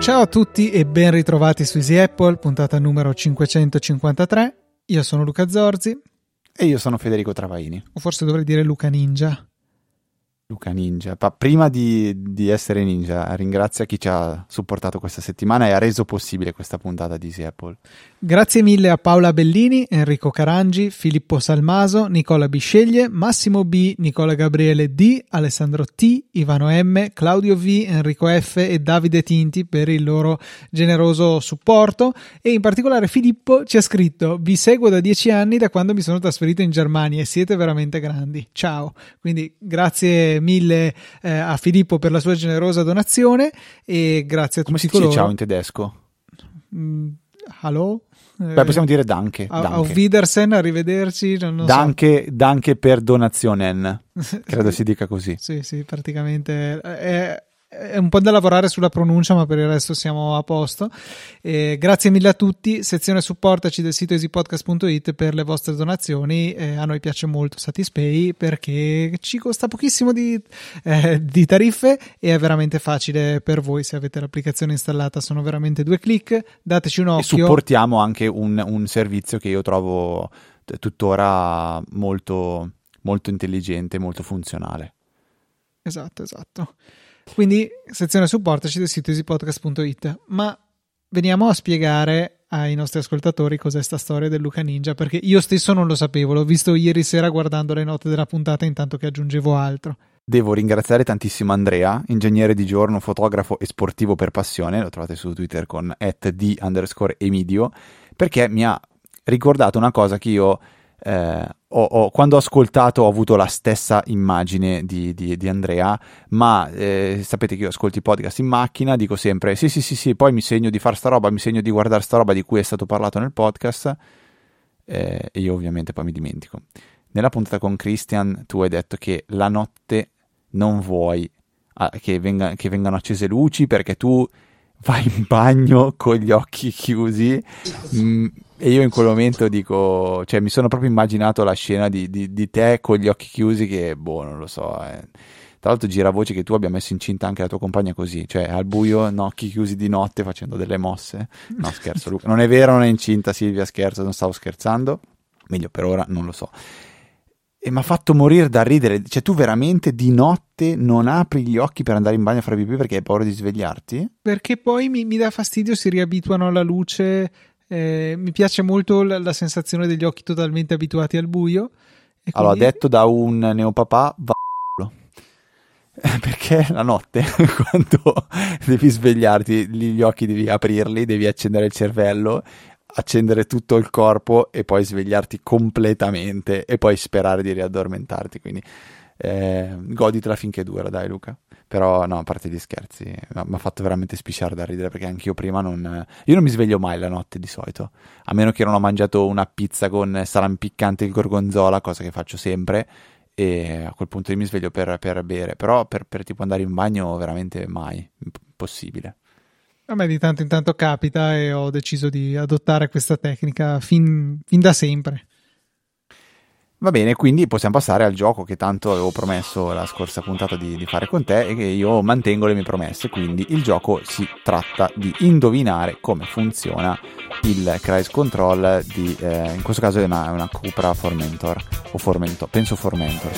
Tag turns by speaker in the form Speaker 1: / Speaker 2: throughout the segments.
Speaker 1: Ciao a tutti e ben ritrovati su Easy Apple, puntata numero 553. Io sono Luca Zorzi.
Speaker 2: E io sono Federico Travaini.
Speaker 1: O forse dovrei dire Luca Ninja.
Speaker 2: Luca Ninja. Pa- prima di, di, essere ninja, ringrazia chi ci ha supportato questa settimana e ha reso possibile questa puntata di Easy Apple.
Speaker 1: Grazie mille a Paola Bellini, Enrico Carangi, Filippo Salmaso, Nicola Bisceglie, Massimo B, Nicola Gabriele D, Alessandro T, Ivano M, Claudio V, Enrico F e Davide Tinti per il loro generoso supporto e in particolare Filippo ci ha scritto vi seguo da dieci anni da quando mi sono trasferito in Germania e siete veramente grandi. Ciao. Quindi grazie mille eh, a Filippo per la sua generosa donazione e grazie a
Speaker 2: Come
Speaker 1: tutti
Speaker 2: si
Speaker 1: coloro.
Speaker 2: dice ciao in tedesco?
Speaker 1: Mm, hello?
Speaker 2: Beh, possiamo dire danke. Danke.
Speaker 1: Auf Wiedersehen, arrivederci.
Speaker 2: Danke, so. danke per donationen. Credo si dica così.
Speaker 1: Sì, sì, praticamente. È, è un po' da lavorare sulla pronuncia, ma per il resto siamo a posto. Eh, grazie mille a tutti. Sezione supportaci del sito easypodcast.it per le vostre donazioni. Eh, a noi piace molto Satispay perché ci costa pochissimo di, eh, di, tariffe e è veramente facile per voi. Se avete l'applicazione installata, sono veramente due clic. Dateci un occhio.
Speaker 2: E supportiamo anche un, un servizio che io trovo tuttora molto, molto intelligente, molto funzionale.
Speaker 1: Esatto, esatto. Quindi sezione supportaci del sito easypodcast.it. Ma veniamo a spiegare ai nostri ascoltatori cos'è sta storia del Luca Ninja, perché io stesso non lo sapevo, l'ho visto ieri sera guardando le note della puntata intanto che aggiungevo altro.
Speaker 2: Devo ringraziare tantissimo Andrea, ingegnere di giorno, fotografo e sportivo per passione, lo trovate su Twitter con d underscore emidio, perché mi ha ricordato una cosa che io eh, ho, ho, quando ho ascoltato ho avuto la stessa immagine di, di, di Andrea, ma eh, sapete che io ascolto i podcast in macchina, dico sempre sì sì sì sì, poi mi segno di fare sta roba, mi segno di guardare sta roba di cui è stato parlato nel podcast eh, e io ovviamente poi mi dimentico. Nella puntata con Christian tu hai detto che la notte non vuoi ah, che, venga, che vengano accese luci perché tu vai in bagno con gli occhi chiusi. Mm, e io in quel momento dico, cioè mi sono proprio immaginato la scena di, di, di te con gli occhi chiusi che, boh, non lo so. Eh. Tra l'altro gira voce che tu abbia messo incinta anche la tua compagna così, cioè al buio, no, occhi chiusi di notte facendo delle mosse. No, scherzo Luca. Non è vero, non è incinta Silvia, scherzo, non stavo scherzando. Meglio per ora, non lo so. E mi ha fatto morire da ridere. Cioè, tu veramente di notte non apri gli occhi per andare in bagno a fare pipì perché hai paura di svegliarti?
Speaker 1: Perché poi mi, mi dà fastidio, si riabituano alla luce. Eh, mi piace molto la, la, sensazione degli occhi totalmente abituati al buio.
Speaker 2: Quindi... Allora, detto da un neopapà, va perché la notte, quando devi svegliarti, gli occhi devi aprirli, devi accendere il cervello accendere tutto il corpo e poi svegliarti completamente e poi sperare di riaddormentarti. Quindi eh, goditela finché dura, dai Luca. Però no, a parte gli scherzi, mi ha fatto veramente spisciare da ridere perché anch'io prima non... Io non mi sveglio mai la notte di solito, a meno che non ho mangiato una pizza con salame piccante e il gorgonzola, cosa che faccio sempre, e a quel punto io mi sveglio per, per bere, però per, per tipo andare in bagno veramente mai, impossibile.
Speaker 1: A me di tanto in tanto capita e ho deciso di adottare questa tecnica fin, fin da sempre.
Speaker 2: Va bene, quindi possiamo passare al gioco che tanto avevo promesso la scorsa puntata di, di, fare con te e che io mantengo le mie promesse. Quindi il gioco si tratta di indovinare come funziona il Crise Control di, eh, in questo caso è una, una Cupra Formentor o Formentor, penso Formentor,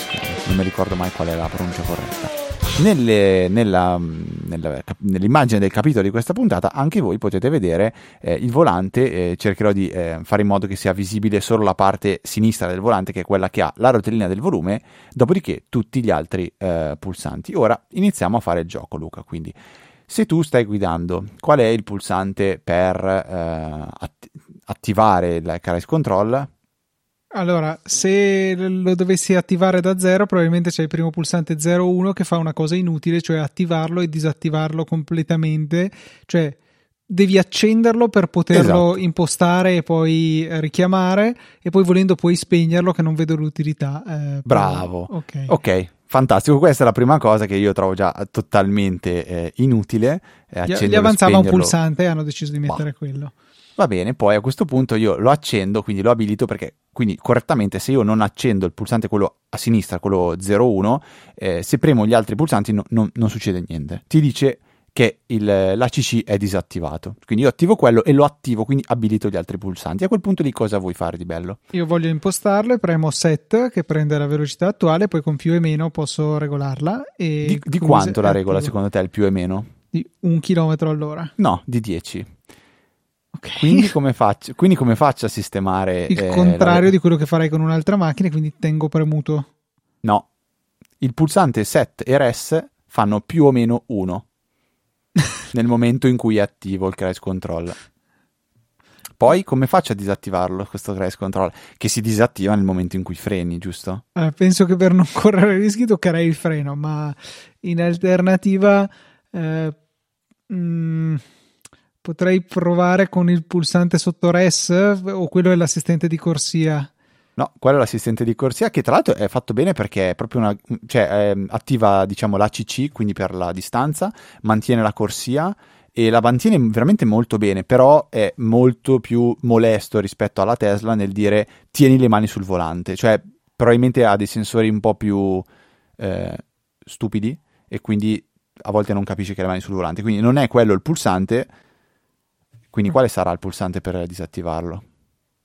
Speaker 2: non mi ricordo mai qual è la pronuncia corretta. Nelle, nella, nella, nell'immagine del capitolo di questa puntata anche voi potete vedere eh, il volante, eh, cercherò di eh, fare in modo che sia visibile solo la parte sinistra del volante che è quella che ha la rotellina del volume, dopodiché tutti gli altri eh, pulsanti. Ora iniziamo a fare il gioco Luca, quindi se tu stai guidando, qual è il pulsante per eh, att- attivare il carriage control?
Speaker 1: Allora, se lo dovessi attivare da zero, probabilmente c'è il primo pulsante 01 che fa una cosa inutile, cioè attivarlo e disattivarlo completamente. Cioè, devi accenderlo per poterlo esatto. impostare e poi richiamare, e poi volendo puoi spegnerlo, che non vedo l'utilità.
Speaker 2: Eh, Bravo.
Speaker 1: Ok.
Speaker 2: okay. Fantastico, questa è la prima cosa che io trovo già totalmente eh, inutile.
Speaker 1: Eh, gli avanzava un pulsante e hanno deciso di mettere bah. quello.
Speaker 2: Va bene, poi a questo punto io lo accendo, quindi lo abilito perché, quindi correttamente se io non accendo il pulsante quello a sinistra, quello 01, eh, se premo gli altri pulsanti no, no, non succede niente. Ti dice che il, l'ACC è disattivato. Quindi io attivo quello e lo attivo, quindi abilito gli altri pulsanti. A quel punto lì cosa vuoi fare di bello?
Speaker 1: Io voglio impostarlo e premo set che prende la velocità attuale, poi con più e meno posso regolarla.
Speaker 2: Di, di quanto la regola secondo te il più e meno?
Speaker 1: Di un chilometro all'ora.
Speaker 2: No, di 10. Okay. Quindi, come faccio, quindi come faccio a sistemare...
Speaker 1: Il eh, contrario la... di quello che farei con un'altra macchina, quindi tengo premuto.
Speaker 2: No, il pulsante set e res fanno più o meno 1 nel momento in cui è attivo il crash control. Poi come faccio a disattivarlo questo crash control? Che si disattiva nel momento in cui freni, giusto?
Speaker 1: Eh, penso che per non correre rischi toccherei il freno, ma in alternativa eh, mh, mm, potrei provare con il pulsante sotto res o quello è l'assistente di corsia.
Speaker 2: No, quello è l'assistente di corsia che tra l'altro è fatto bene perché è proprio una, cioè, è, attiva diciamo l'ACC, quindi per la distanza, mantiene la corsia e la mantiene veramente molto bene, però è molto più molesto rispetto alla Tesla nel dire tieni le mani sul volante, cioè probabilmente ha dei sensori un po' più eh, stupidi e quindi a volte non capisce che le mani sul volante, quindi non è quello il pulsante, quindi quale sarà il pulsante per disattivarlo?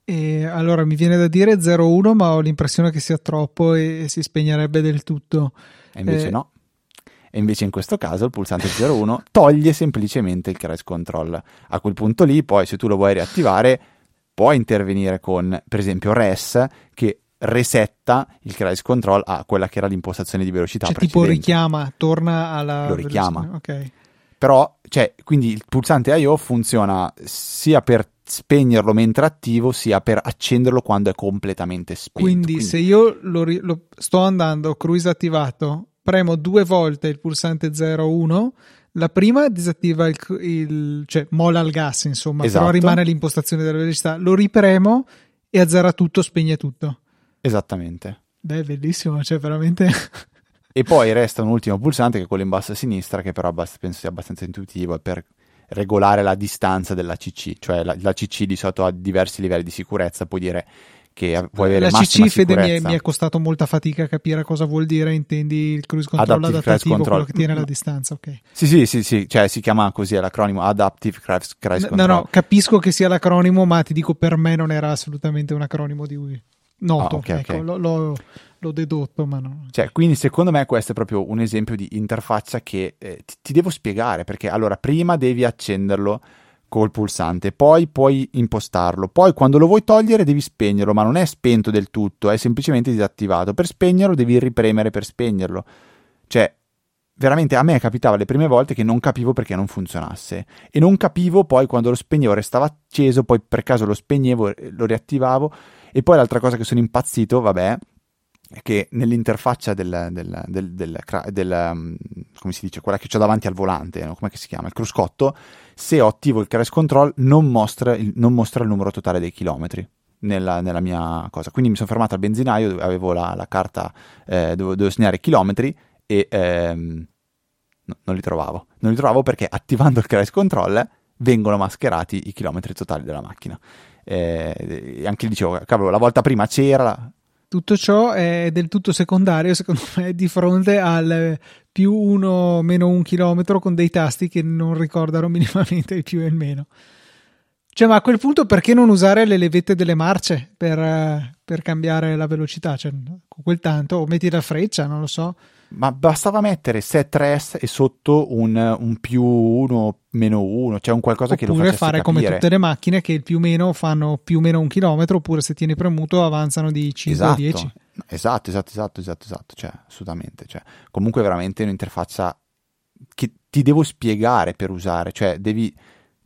Speaker 1: E allora mi viene da dire 0-1, ma ho l'impressione che sia troppo e si spegnerebbe del tutto.
Speaker 2: E invece eh... no. E invece in questo caso il pulsante 01 toglie semplicemente il crash control. A quel punto lì, poi, se tu lo vuoi riattivare, puoi intervenire con, per esempio, res che resetta il crash control a quella che era l'impostazione di velocità.
Speaker 1: Cioè, tipo richiama, torna alla.
Speaker 2: Lo richiama.
Speaker 1: Velocità. Ok.
Speaker 2: Però, cioè, quindi il pulsante IO funziona sia per spegnerlo mentre attivo sia per accenderlo quando è completamente spento.
Speaker 1: Quindi, Quindi... se io lo, lo, sto andando cruise attivato, premo due volte il pulsante 01, la prima disattiva il, il cioè mola il gas, insomma, esatto. però rimane l'impostazione della velocità, lo ripremo e azzera tutto, spegne tutto.
Speaker 2: Esattamente.
Speaker 1: Beh, bellissimo, cioè veramente
Speaker 2: E poi resta un ultimo pulsante che è quello in basso a sinistra, che però penso sia abbastanza intuitivo, per regolare la distanza della CC, cioè la, la CC di solito ha diversi livelli di sicurezza, puoi dire che puoi avere
Speaker 1: la
Speaker 2: CC
Speaker 1: Fede mi è, mi è, costato molta fatica capire cosa vuol dire intendi il cruise control Adaptive adattativo control. quello che tiene la distanza ok.
Speaker 2: Sì sì sì, sì cioè si chiama così è l'acronimo Adaptive Cruise, Control
Speaker 1: no no capisco che sia l'acronimo ma ti dico per me non era assolutamente un acronimo di noto ah, okay, ecco, okay. Lo, lo, l'ho dedotto, ma no.
Speaker 2: Cioè, quindi secondo me questo è proprio un esempio di interfaccia che eh, ti, ti, devo spiegare, perché allora prima devi accenderlo col pulsante, poi puoi impostarlo, poi quando lo vuoi togliere devi spegnerlo, ma non è spento del tutto, è semplicemente disattivato. Per spegnerlo devi ripremere per spegnerlo. Cioè, veramente a me capitava le prime volte che non capivo perché non funzionasse e non capivo poi quando lo spegnevo restava acceso, poi per caso lo spegnevo, lo riattivavo e poi l'altra cosa che sono impazzito, vabbè, che nell'interfaccia del, del, del, del, um, come si dice, quella che ho davanti al volante, no? come si chiama, il cruscotto, se ho attivo il crash control non mostra il, non mostra il numero totale dei chilometri. Nella, nella, mia cosa, quindi mi sono fermato al benzinaio, avevo la, la carta, eh, dovevo, dovevo, segnare chilometri e ehm, no, non li trovavo. Non li trovavo perché attivando il crash control vengono mascherati i chilometri totali della macchina. Eh, anche dicevo, cavolo, la volta prima c'era,
Speaker 1: tutto ciò è del tutto secondario, secondo me, di fronte al più uno meno un chilometro con dei tasti che non ricordano minimamente il più e il meno. Cioè, ma a quel punto perché non usare le levette delle marce per, per cambiare la velocità? Cioè, con quel tanto, o metti la freccia, non lo so
Speaker 2: ma bastava mettere set 3 e sotto un, un più 1 meno 1, cioè un qualcosa
Speaker 1: oppure
Speaker 2: che lo facesse
Speaker 1: fare
Speaker 2: capire.
Speaker 1: come tutte le macchine che il più meno fanno più o meno un chilometro, oppure se tieni premuto avanzano di 5
Speaker 2: esatto.
Speaker 1: o 10.
Speaker 2: Esatto, esatto, esatto, esatto, esatto, cioè assolutamente, cioè, comunque veramente un'interfaccia che ti devo spiegare per usare, cioè devi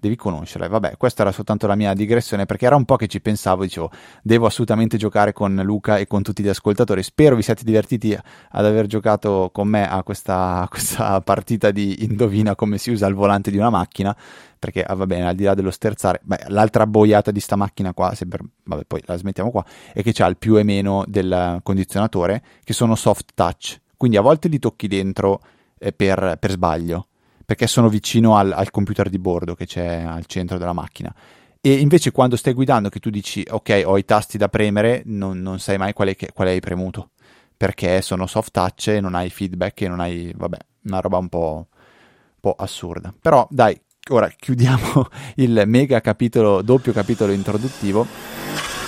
Speaker 2: devi conoscerla. Vabbè, questa era soltanto la mia digressione perché era un po' che ci pensavo, dicevo, devo assolutamente giocare con Luca e con tutti gli ascoltatori. Spero vi siate divertiti ad aver giocato con me a questa, a questa partita di indovina come si usa il volante di una macchina, perché ah, va bene, al di là dello sterzare, beh, l'altra boiata di sta macchina qua, per, vabbè, poi la smettiamo qua, è che c'ha il più e meno del condizionatore, che sono soft touch quindi a volte li tocchi dentro eh, per, per, sbaglio, perché sono vicino al, al computer di bordo che c'è al centro della macchina. E invece quando stai guidando che tu dici ok ho i tasti da premere, non, non sai mai quale, quale hai premuto, perché sono soft touch e non hai feedback e non hai, vabbè, una roba un po', un po' assurda. Però dai, ora chiudiamo il mega capitolo, doppio capitolo introduttivo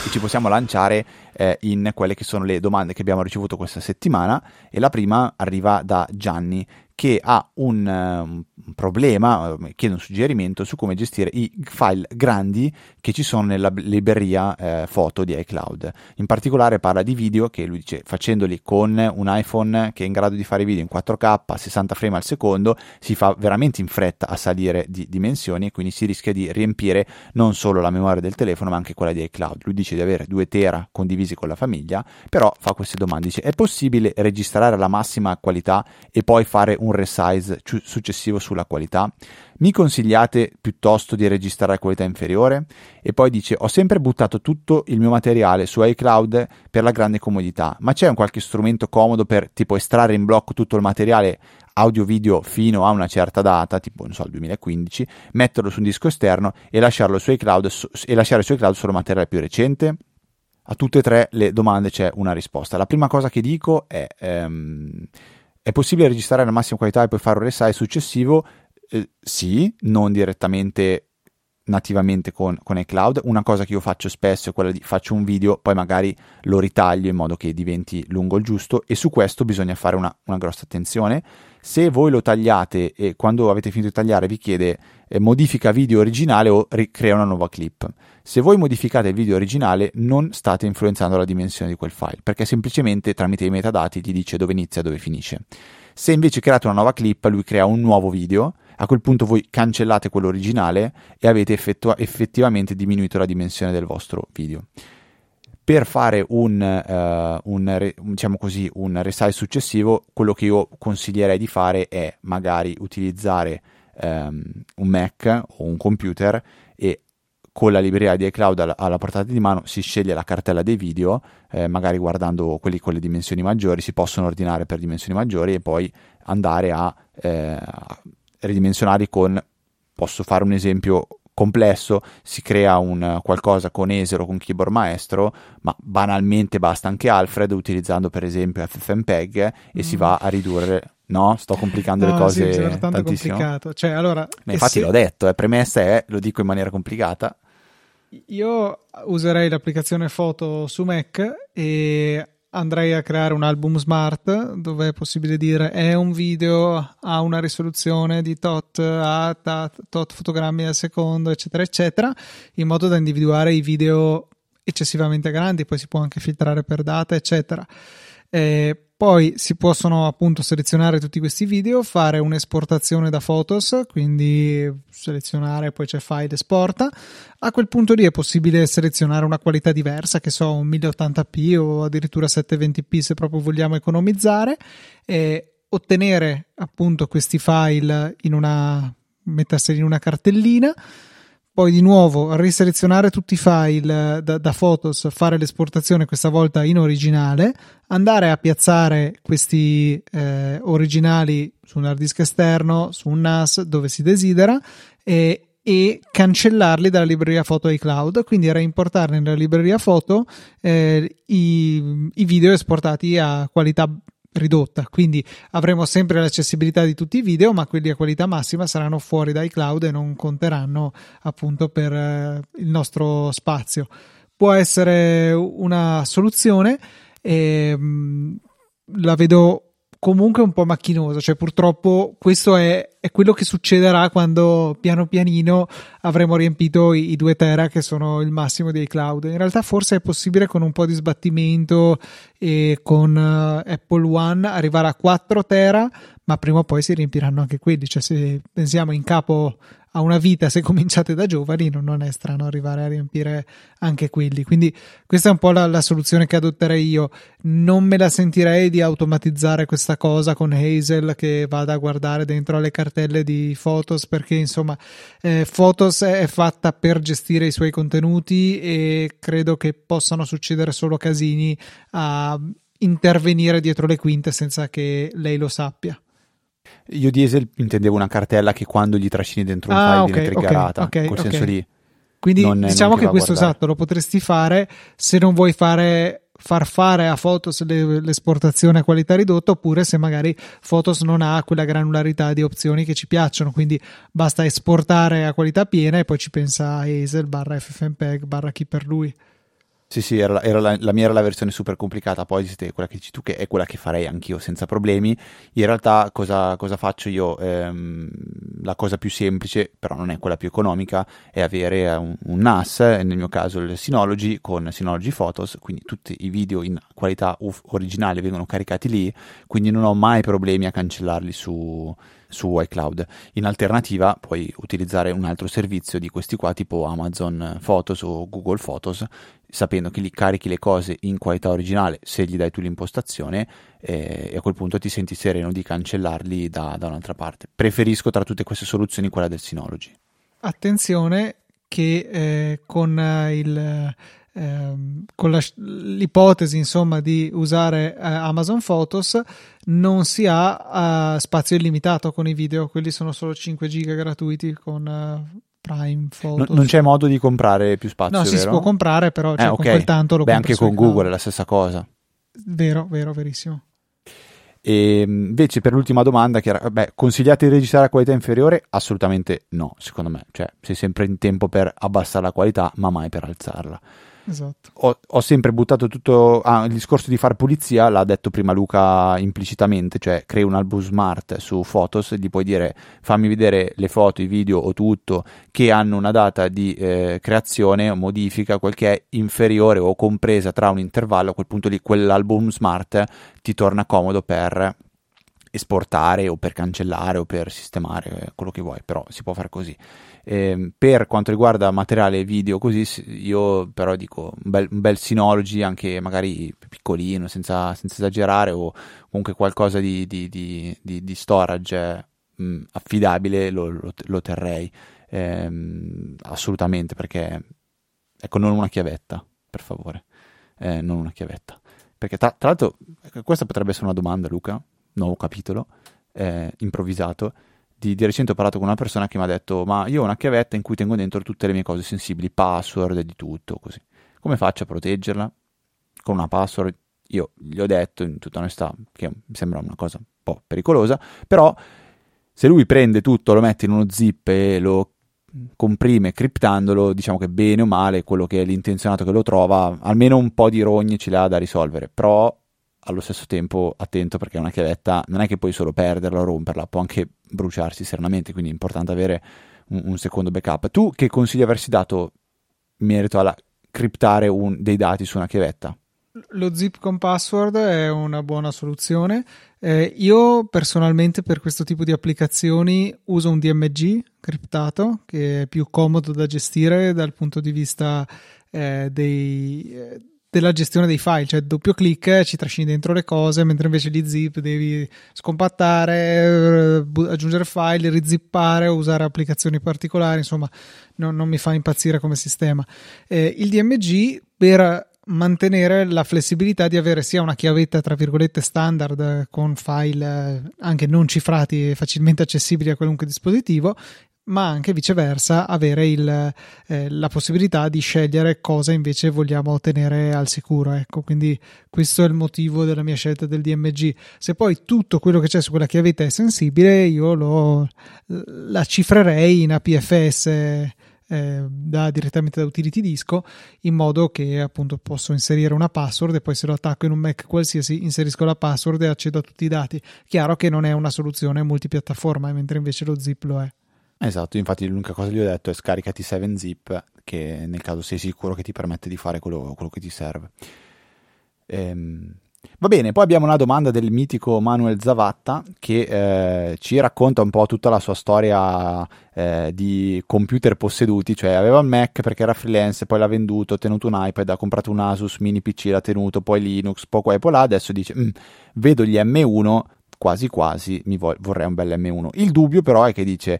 Speaker 2: e ci possiamo lanciare eh, in quelle che sono le domande che abbiamo ricevuto questa settimana e la prima arriva da Gianni che ha un, um, problema, eh, chiede un suggerimento su come gestire i file grandi che ci sono nella libreria eh, foto di iCloud. In particolare parla di video che lui dice facendoli con un iPhone che è in grado di fare video in 4K a 60 frame al secondo si fa veramente in fretta a salire di dimensioni e quindi si rischia di riempire non solo la memoria del telefono ma anche quella di iCloud. Lui dice di avere 2 tera condivisi con la famiglia, però fa queste domande, dice è possibile registrare alla massima qualità e poi fare un resize successivo sulla qualità? Mi consigliate piuttosto di registrare a qualità inferiore? E poi dice: Ho sempre buttato tutto il mio materiale su iCloud per la grande comodità, ma c'è un qualche strumento comodo per tipo estrarre in blocco tutto il materiale audio-video fino a una certa data, tipo non so, il 2015, metterlo su un disco esterno e, lasciarlo su iCloud, e lasciare su iCloud solo materiale più recente? A tutte e tre le domande c'è una risposta. La prima cosa che dico è. Um, è possibile registrare alla massima qualità e poi fare un resize successivo? Eh, sì, non direttamente nativamente con, con iCloud. Una cosa che io faccio spesso è quella di faccio un video, poi magari lo ritaglio in modo che diventi lungo il giusto e su questo bisogna fare una, una grossa attenzione se voi lo tagliate e quando avete finito di tagliare vi chiede eh, modifica video originale o ricrea una nuova clip. Se voi modificate il video originale non state influenzando la dimensione di quel file, perché semplicemente tramite i metadati ti dice dove inizia e dove finisce. Se invece create una nuova clip, lui crea un nuovo video, a quel punto voi cancellate quello originale e avete effettua- effettivamente diminuito la dimensione del vostro video. Per fare un, uh, un, diciamo così, un resize successivo, quello che io consiglierei di fare è magari utilizzare um, un Mac o un computer e con la libreria di iCloud alla, portata di mano si sceglie la cartella dei video, eh, magari guardando quelli con le dimensioni maggiori, si possono ordinare per dimensioni maggiori e poi andare a, eh, a ridimensionarli con, posso fare un esempio complesso, si crea un qualcosa con Esero, con Keyboard Maestro, ma banalmente basta anche Alfred utilizzando per esempio FFmpeg e mm. si va a ridurre No, sto complicando
Speaker 1: no,
Speaker 2: le cose
Speaker 1: sì, tanto tantissimo. complicato. Cioè, allora,
Speaker 2: Ma infatti se... l'ho detto, eh, premessa è, lo dico in maniera complicata.
Speaker 1: Io userei l'applicazione foto su Mac e andrei a creare un album smart dove è possibile dire è un video a una risoluzione di tot a tot fotogrammi al secondo eccetera eccetera in modo da individuare i video eccessivamente grandi poi si può anche filtrare per data eccetera eh, poi si possono appunto selezionare tutti questi video, fare un'esportazione da Photos, quindi selezionare, poi c'è file esporta. A quel punto lì è possibile selezionare una qualità diversa, che so, un 1080p o addirittura 720p se proprio vogliamo economizzare, e ottenere appunto questi file in una metterseli in una cartellina poi di nuovo riselezionare tutti i file da, da, Photos, fare l'esportazione questa volta in originale, andare a piazzare questi eh, originali su un hard disk esterno, su un NAS dove si desidera e, e cancellarli dalla libreria foto iCloud, quindi reimportare nella libreria foto eh, i, i video esportati a qualità ridotta, quindi avremo sempre l'accessibilità di tutti i video, ma quelli a qualità massima saranno fuori dai cloud e non conteranno appunto per eh, il nostro spazio. Può essere una soluzione e mh, mm, la vedo comunque un po' macchinoso, cioè purtroppo questo è, è, quello che succederà quando piano pianino avremo riempito i, i 2 tera che sono il massimo dei cloud. In realtà forse è possibile con un po' di sbattimento e con uh, Apple One arrivare a 4 tera, ma prima o poi si riempiranno anche quelli, cioè se pensiamo in capo a una vita se cominciate da giovani non è strano arrivare a riempire anche quelli quindi questa è un po' la, la, soluzione che adotterei io non me la sentirei di automatizzare questa cosa con Hazel che vada a guardare dentro alle cartelle di Photos perché insomma eh, Photos è fatta per gestire i suoi contenuti e credo che possano succedere solo casini a intervenire dietro le quinte senza che lei lo sappia.
Speaker 2: Io diesel intendevo una cartella che quando gli trascini dentro un
Speaker 1: Ah,
Speaker 2: file
Speaker 1: ok,
Speaker 2: viene triggerata,
Speaker 1: ok, ok,
Speaker 2: quel
Speaker 1: ok.
Speaker 2: senso lì.
Speaker 1: Quindi
Speaker 2: Non- non
Speaker 1: diciamo
Speaker 2: che
Speaker 1: che questo
Speaker 2: guardare.
Speaker 1: esatto lo potresti fare se non vuoi fare far fare a Photos le- l'esportazione a qualità ridotta oppure se magari Photos non ha quella granularità di opzioni che ci piacciono quindi basta esportare a qualità piena e poi ci pensa Hazel barra FFmpeg barra chi per lui
Speaker 2: Sì, sì, era, era la, la mia era la versione super complicata, poi esiste quella che dici tu, che è quella che farei anch'io senza problemi. In realtà cosa, cosa faccio io? Ehm, la cosa più semplice, però non è quella più economica, è avere eh, un, un NAS, e nel mio caso il Synology con Synology Photos, quindi tutti i video in qualità originale vengono caricati lì, quindi non ho mai problemi a cancellarli su, su iCloud. In alternativa puoi utilizzare un altro servizio di questi qua, tipo Amazon Photos o Google Photos, sapendo che lì carichi le cose in qualità originale se gli dai tu l'impostazione eh, e a quel punto ti senti sereno di cancellarli da, da un'altra parte. Preferisco tra tutte queste soluzioni quella del Synology.
Speaker 1: attenzione che eh, con il ehm, con la- l'ipotesi insomma di usare eh, Amazon Photos non si ha eh, spazio illimitato con i video quelli sono solo 5 giga gratuiti con eh, Prime
Speaker 2: Non,
Speaker 1: Photos
Speaker 2: non c'è modo di comprare più spazio,
Speaker 1: no si, si
Speaker 2: vero?
Speaker 1: può comprare però cioè,
Speaker 2: Eh,
Speaker 1: con quel tanto lo
Speaker 2: Beh, anche con. Google è la stessa cosa.
Speaker 1: vero vero verissimo
Speaker 2: E mh, invece per l'ultima domanda, che era, beh, consigliate di registrare a qualità inferiore? Assolutamente no, secondo me. Cioè, sei sempre in tempo per abbassare la qualità, ma mai per alzarla.
Speaker 1: Esatto
Speaker 2: Ho, ho sempre buttato tutto. Ah, il discorso di far pulizia l'ha detto prima Luca implicitamente, cioè crei un album smart su Photos, gli puoi dire fammi vedere le foto, i video o tutto che hanno una data di eh, creazione o modifica, quel che è inferiore o compresa tra un intervallo, a quel punto lì quell'album smart ti torna comodo per esportare o per cancellare o per sistemare eh, quello che vuoi, però si può fare così. Ehm, per quanto riguarda materiale video così, io però dico un bel, un bel Synology anche magari piccolino, senza, senza esagerare o comunque qualcosa di, di- di- di- storage mh, affidabile lo, lo- lo terrei. Ehm, assolutamente perché ecco non una chiavetta per favore. Eh, non una chiavetta. Perché tra, tra l'altro questa potrebbe essere una domanda Luca nuovo capitolo eh, improvvisato di, di recente ho parlato con una persona che mi ha detto ma io ho una chiavetta in cui tengo dentro tutte le mie cose sensibili password e di tutto così. Come faccio a proteggerla? Con una password io gli ho detto in tutta onestà che mi sembra una cosa un po' pericolosa però se lui prende tutto lo mette in uno zip e lo comprime criptandolo diciamo che bene o male quello che è l'intenzionato che lo trova almeno un po' di rogne ce l'ha da risolvere. Però allo stesso tempo attento perché una chiavetta non è che puoi solo perderla o romperla, può anche bruciarsi serenamente, quindi è importante avere un, un secondo backup. Tu che consigli avresti dato in merito alla criptare un- dei dati su una chiavetta?
Speaker 1: Lo zip con password è una buona soluzione. Eh, io personalmente per questo tipo di applicazioni uso un DMG criptato che è più comodo da gestire dal punto di vista eh, dei, eh, della gestione dei file, cioè doppio clic ci trascini dentro le cose, mentre invece di zip devi scompattare, aggiungere file, rizippare, usare applicazioni particolari, insomma non, non mi fa impazzire come sistema. Eh, il DMG per mantenere la flessibilità di avere sia una chiavetta tra virgolette standard eh, con file eh, anche non cifrati e facilmente accessibili a qualunque dispositivo ma anche viceversa avere il, eh, la possibilità di scegliere cosa invece vogliamo tenere al sicuro ecco quindi questo è il motivo della mia scelta del DMG se poi tutto quello che c'è su quella chiavetta è sensibile io lo, la cifrerei in APFS eh, da, direttamente da utility disco in modo che appunto posso inserire una password e poi se lo attacco in un Mac qualsiasi inserisco la password e accedo a tutti i dati. Chiaro che non è una soluzione multipiattaforma, mentre invece lo zip lo è.
Speaker 2: Esatto, infatti l'unica cosa che gli ho detto è scaricati 7zip che nel caso sei sicuro che ti permette di fare quello, quello che ti serve. Ehm, Va bene, poi abbiamo una domanda del mitico Manuel Zavatta che eh, ci racconta un po' tutta la sua storia eh, di computer posseduti, cioè aveva il Mac perché era freelance, poi l'ha venduto, ha tenuto un iPad, ha comprato un Asus mini PC, l'ha tenuto, poi Linux, poi qua e poi là, adesso dice "Mm, vedo gli M1, quasi quasi mi vo- vorrei un bel M1. Il dubbio però è che dice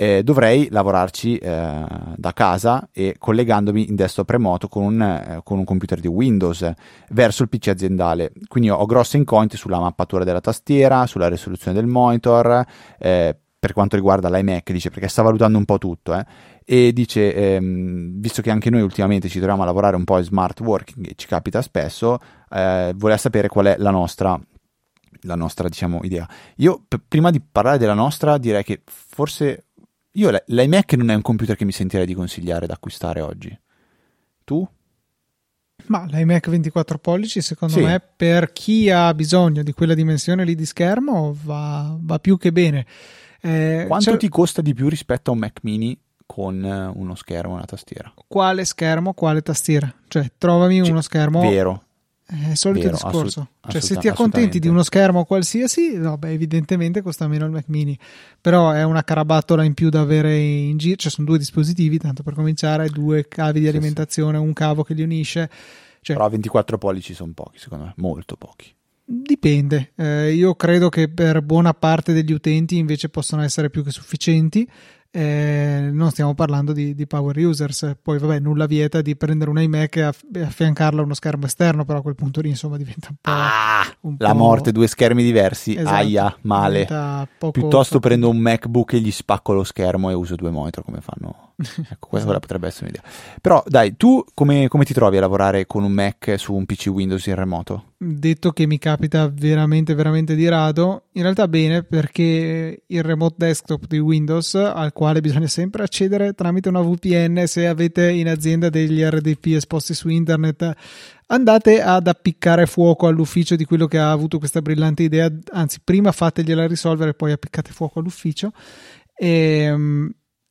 Speaker 2: eh, dovrei lavorarci eh, da casa e collegandomi in desktop remoto con un, eh, con un, computer di Windows verso il PC aziendale. Quindi ho, ho grosse incognite sulla mappatura della tastiera, sulla risoluzione del monitor, eh, per quanto riguarda l'iMac, dice perché sta valutando un po' tutto, eh, e dice, ehm, visto che anche noi ultimamente ci troviamo a lavorare un po' in smart working, e ci capita spesso, eh, voleva sapere qual è la nostra, la nostra diciamo, idea. Io, p- prima di parlare della nostra, direi che forse io l'iMac non è un computer che mi sentirei di consigliare da acquistare oggi. Tu?
Speaker 1: Ma l'iMac 24 pollici, secondo sì. me, per chi ha bisogno di quella dimensione lì di schermo, va, va più che bene.
Speaker 2: Eh, Quanto ti costa di più rispetto a un Mac mini con eh, uno schermo e una tastiera?
Speaker 1: Quale schermo, quale tastiera? Cioè, trovami uno schermo.
Speaker 2: Vero.
Speaker 1: È il solito Vero, discorso. Assolut- cioè, se ti accontenti di uno schermo qualsiasi, beh, evidentemente costa meno il Mac mini. Però è una carabattola in più da avere in giro. Cioè, sono due dispositivi, tanto per cominciare, due cavi di alimentazione, un cavo che li unisce. Cioè,
Speaker 2: Però 24 pollici sono pochi, secondo me, molto pochi.
Speaker 1: Dipende, eh, io credo che per buona parte degli utenti invece possono essere più che sufficienti eh, non stiamo parlando di, di, power users. Poi, vabbè, nulla vieta di prendere un iMac e, aff- affiancarlo a uno schermo esterno, però a quel punto lì, insomma, diventa un po'.
Speaker 2: Ah, un la po'... morte, due schermi diversi. Esatto, Aia, male. Poco, Piuttosto prendo un MacBook e gli spacco lo schermo e uso due monitor come fanno. ecco, questa esatto. potrebbe essere un'idea. Però, dai, tu come, come ti trovi a lavorare con un Mac su un PC Windows in remoto?
Speaker 1: detto che mi capita veramente veramente di rado in realtà bene perché il remote desktop di Windows al quale bisogna sempre accedere tramite una VPN se avete in azienda degli RDP esposti su internet andate ad appiccare fuoco all'ufficio di quello che ha avuto questa brillante idea anzi prima fategliela risolvere poi appiccate fuoco all'ufficio e um,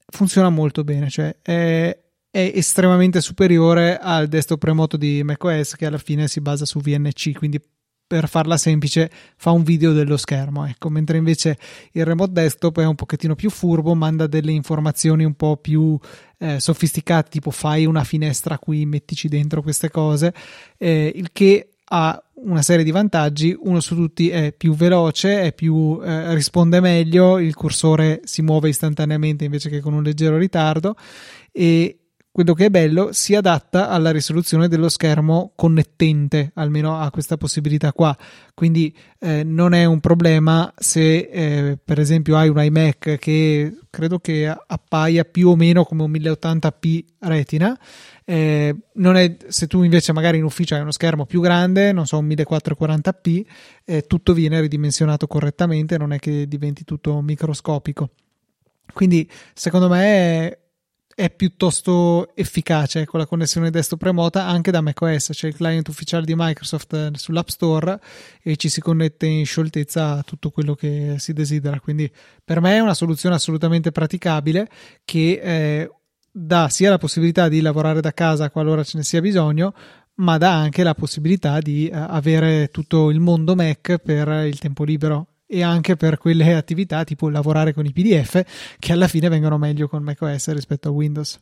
Speaker 1: funziona molto bene cioè è è estremamente superiore al desktop remoto di macOS che alla fine si basa su VNC, quindi per farla semplice fa un video dello schermo, ecco, mentre invece il remote desktop è un pochettino più furbo, manda delle informazioni un po' più eh, sofisticate, tipo fai una finestra qui, mettici dentro queste cose, eh, il che ha una serie di vantaggi, uno su tutti è più veloce, è più, eh, risponde meglio, il cursore si muove istantaneamente invece che con un leggero ritardo. E quello che è bello si adatta alla risoluzione dello schermo connettente, almeno ha questa possibilità qua. Quindi eh, non è un problema se eh, per esempio hai un iMac che credo che appaia più o meno come un 1080p retina. Eh, è, se tu invece magari in ufficio hai uno schermo più grande, non so, un 1440p, eh, tutto viene ridimensionato correttamente, non è che diventi tutto microscopico. Quindi secondo me è piuttosto efficace con la connessione desktop remota anche da macOS, c'è il client ufficiale di Microsoft eh, sull'App Store e ci si connette in scioltezza a tutto quello che si desidera. Quindi per me è una soluzione assolutamente praticabile che eh, dà sia la possibilità di lavorare da casa qualora ce ne sia bisogno, ma dà anche la possibilità di eh, avere tutto il mondo Mac per il tempo libero e anche per quelle attività tipo lavorare con i PDF che alla fine vengono meglio con macOS rispetto a Windows.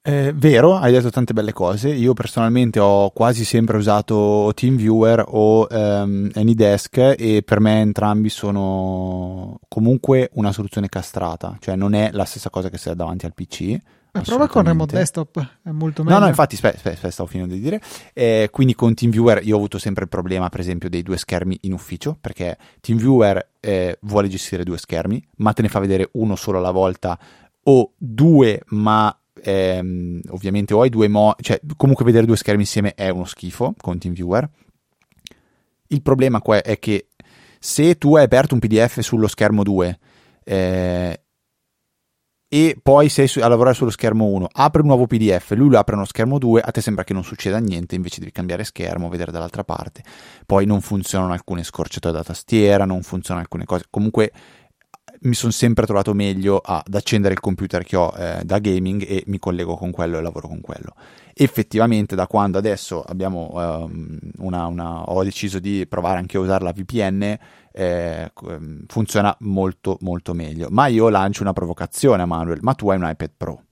Speaker 2: È vero, hai detto tante belle cose. Io personalmente ho quasi sempre usato TeamViewer o um, AnyDesk e per me entrambi sono comunque una soluzione castrata, cioè non è la stessa cosa che se davanti al PC
Speaker 1: ma prova con Remote Desktop, è molto meglio.
Speaker 2: No, no, infatti, aspetta, aspetta, stavo finendo di dire. Eh, quindi con TeamViewer io ho avuto sempre il problema, per esempio, dei due schermi in ufficio, perché TeamViewer eh, vuole gestire due schermi, ma te ne fa vedere uno solo alla volta o due, ma ehm, ovviamente o hai due mo... cioè comunque vedere due schermi insieme è uno schifo con TeamViewer. Il problema qua è che se tu hai aperto un PDF sullo schermo 2 eh, e poi sei a lavorare sullo schermo 1, apre un nuovo PDF, lui lo apre uno schermo 2, a te sembra che non succeda niente, invece devi cambiare schermo, vedere dall'altra parte. Poi non funzionano alcune scorciatoie da tastiera, non funzionano alcune cose. Comunque mi sono sempre trovato meglio ad accendere il computer che ho eh, da gaming e mi collego con quello e lavoro con quello. Effettivamente, da quando adesso abbiamo, um, una, una, ho deciso di provare anche a usare la VPN, eh, ehm, funziona molto molto meglio. Ma io lancio una provocazione a Manuel: ma tu hai un iPad Pro?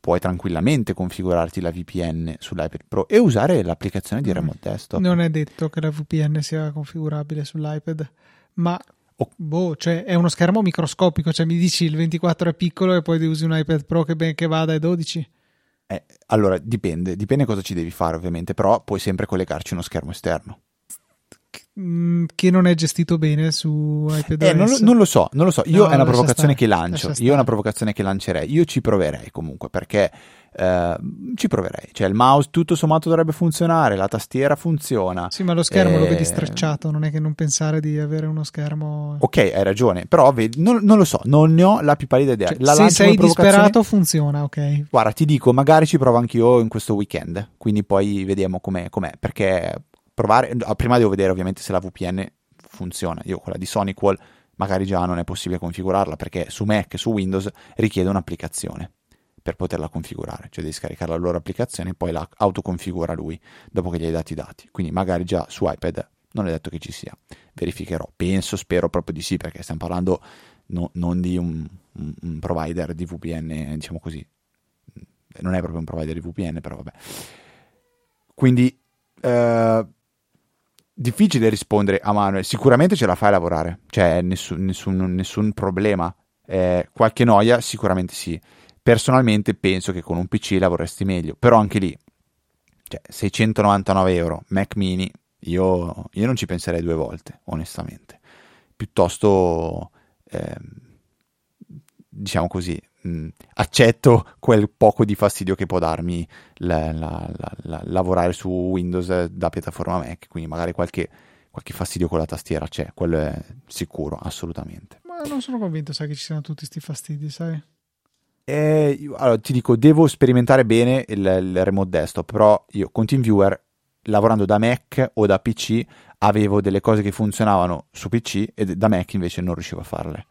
Speaker 2: Puoi tranquillamente configurarti la VPN sull'iPad Pro e usare l'applicazione di mm. Remote Desktop.
Speaker 1: Non è detto che la VPN sia configurabile sull'iPad, ma Oh. Boh, cioè è uno schermo microscopico, cioè mi dici il 24 è piccolo e poi usi un iPad Pro che ben che vada ai 12?
Speaker 2: Eh, allora, dipende, dipende cosa ci devi fare ovviamente, però puoi sempre collegarci uno schermo esterno.
Speaker 1: Mm, che non è gestito bene su iPad
Speaker 2: eh, non, lo, non, lo, so, non lo so. Io no, è una provocazione stare, che lancio. Io è una provocazione che lancerei. Io ci proverei comunque perché eh, ci proverei. Cioè, il mouse tutto sommato dovrebbe funzionare, la tastiera funziona.
Speaker 1: Sì, ma lo schermo eh... lo vedi strecciato. Non è che non pensare di avere uno schermo.
Speaker 2: Ok, hai ragione. Però vedi, non, non, lo so, non ne ho la più pallida idea.
Speaker 1: Cioè, la se sei disperato, funziona. Ok.
Speaker 2: Guarda, ti dico, magari ci provo anch'io in questo weekend. Quindi poi vediamo com'è. com'è perché provare, prima devo vedere ovviamente se la VPN funziona. Io quella di SonicWall magari già non è possibile configurarla perché su Mac e su Windows richiede un'applicazione per poterla configurare, cioè devi scaricare la loro applicazione e poi la autoconfigura lui dopo che gli hai dati i dati. Quindi magari già su iPad non è detto che ci sia. Verificherò, penso, spero proprio di sì perché stiamo parlando no, non di un, un, provider di VPN, diciamo così. Non è proprio un provider di VPN, però vabbè. Quindi eh, difficile rispondere a Manuel. Sicuramente ce la fai a lavorare, cioè nessun, nessun, nessun problema. Eh, qualche noia, sicuramente sì. Personalmente penso che con un PC lavoreresti meglio, però anche lì, cioè, 699 euro, Mac mini, io, io non ci penserei due volte, onestamente. Piuttosto, eh, diciamo così, mh, accetto quel poco di fastidio che può darmi la, la, la, lavorare su Windows da piattaforma Mac, quindi magari qualche, qualche fastidio con la tastiera c'è, quello è sicuro, assolutamente.
Speaker 1: Ma non sono convinto, sai, che ci siano tutti questi fastidi, sai?
Speaker 2: Eh, allora, ti dico, devo sperimentare bene il, il remote desktop, però io con TeamViewer, lavorando da Mac o da PC, avevo delle cose che funzionavano su PC e da Mac invece non riuscivo a farle.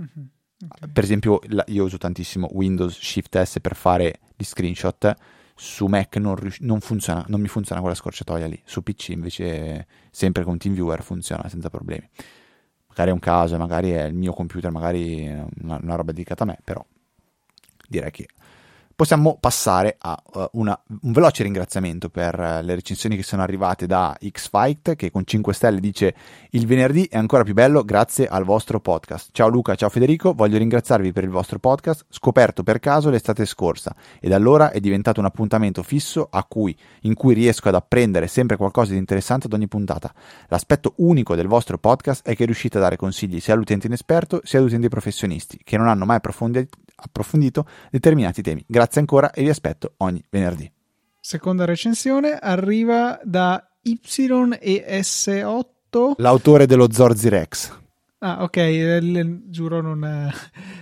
Speaker 2: Mm-hmm. Okay. Per esempio, io uso tantissimo Windows Shift S per fare gli screenshot. Su Mac non, non, funziona, non mi funziona quella scorciatoia lì. Su PC invece, sempre con TeamViewer, funziona senza problemi. Magari è un caso, magari è il mio computer, magari una, una roba dedicata a me, però direi che possiamo passare a uh, una, un veloce ringraziamento per uh, le recensioni che sono arrivate da Xfight che con 5 stelle dice il venerdì è ancora più bello grazie al vostro podcast. Ciao Luca, ciao Federico, voglio ringraziarvi per il vostro podcast scoperto per caso l'estate scorsa e da allora è diventato un appuntamento fisso cui, in cui riesco ad apprendere sempre qualcosa di interessante ad ogni puntata. L'aspetto unico del vostro podcast è che riuscite a dare consigli sia all'utente inesperto sia agli utenti professionisti che non hanno mai approfondito approfondito determinati temi. Grazie ancora e vi aspetto ogni venerdì.
Speaker 1: Seconda recensione arriva da YES8.
Speaker 2: L'autore dello Zorzi Rex.
Speaker 1: Ah, ok, eh, giuro non, eh,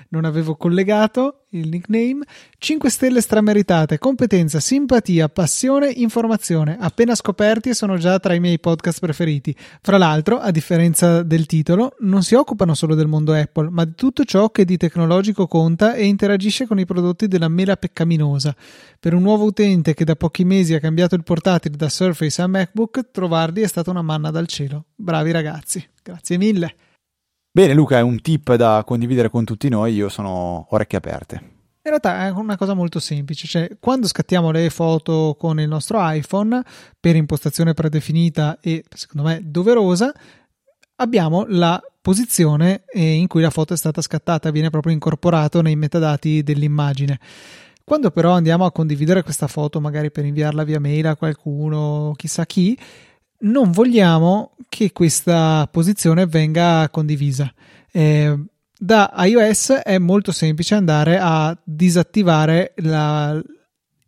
Speaker 1: non, avevo collegato il nickname. 5 stelle strameritate, competenza, simpatia, passione, informazione. Appena scoperti e sono già tra i miei podcast preferiti. Fra l'altro, a differenza del titolo, non si occupano solo del mondo Apple, ma di tutto ciò che di tecnologico conta e interagisce con i prodotti della mela peccaminosa. Per un nuovo utente che da pochi mesi ha cambiato il portatile da Surface a MacBook, trovarli è stata una manna dal cielo. Bravi ragazzi, grazie mille.
Speaker 2: Bene, Luca, è un tip da condividere con tutti noi. Io sono orecchie aperte.
Speaker 1: In realtà è una cosa molto semplice, cioè quando scattiamo le foto con il nostro iPhone per impostazione predefinita e secondo me doverosa, abbiamo la posizione in cui la foto è stata scattata, viene proprio incorporato nei metadati dell'immagine. Quando però andiamo a condividere questa foto, magari per inviarla via mail a qualcuno, chissà chi, non vogliamo che questa posizione venga condivisa. Eh, da iOS è molto semplice andare a disattivare la,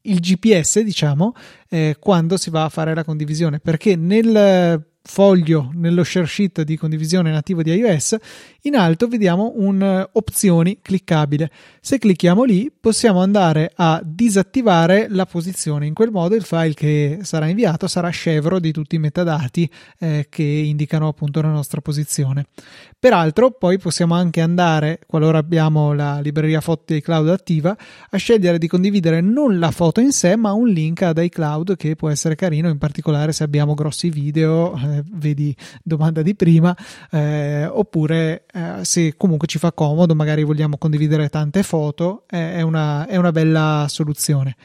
Speaker 1: il GPS, diciamo, eh, quando si va a fare la condivisione, perché nel foglio nello share sheet di condivisione nativo di iOS, in alto vediamo un uh, opzioni cliccabile. Se clicchiamo lì possiamo andare a disattivare la posizione. In quel modo il file che sarà inviato sarà scevro di tutti i metadati eh, che indicano appunto la nostra posizione. Peraltro poi possiamo anche andare, qualora abbiamo la libreria foto di iCloud attiva, a scegliere di condividere non la foto in sé ma un link ad iCloud che può essere carino, in particolare se abbiamo grossi video. Eh, vedi domanda di prima, eh, oppure eh, se comunque ci fa comodo, magari vogliamo condividere tante foto, eh, è, una, è una bella soluzione.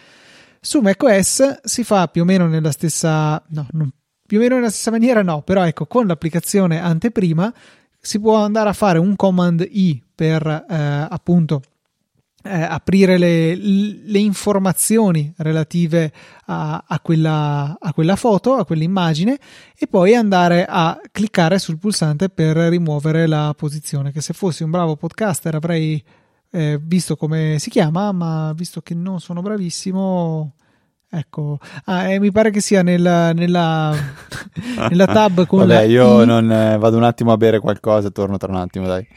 Speaker 1: Su macOS si fa più o meno nella stessa, no, non, più o meno nella stessa maniera, no, però ecco, con l'applicazione anteprima si può andare a fare un command I per eh, appunto eh, aprire le, le, informazioni relative a, a, quella, a, quella, foto, a quell'immagine e poi andare a cliccare sul pulsante per rimuovere la posizione. Che se fossi un bravo podcaster avrei eh, visto come si chiama, ma visto che non sono bravissimo. Ecco, ah, eh, mi pare che sia nella, nella, nella tab con
Speaker 2: Vabbè, io non, eh, vado un attimo a bere qualcosa e torno tra un attimo, dai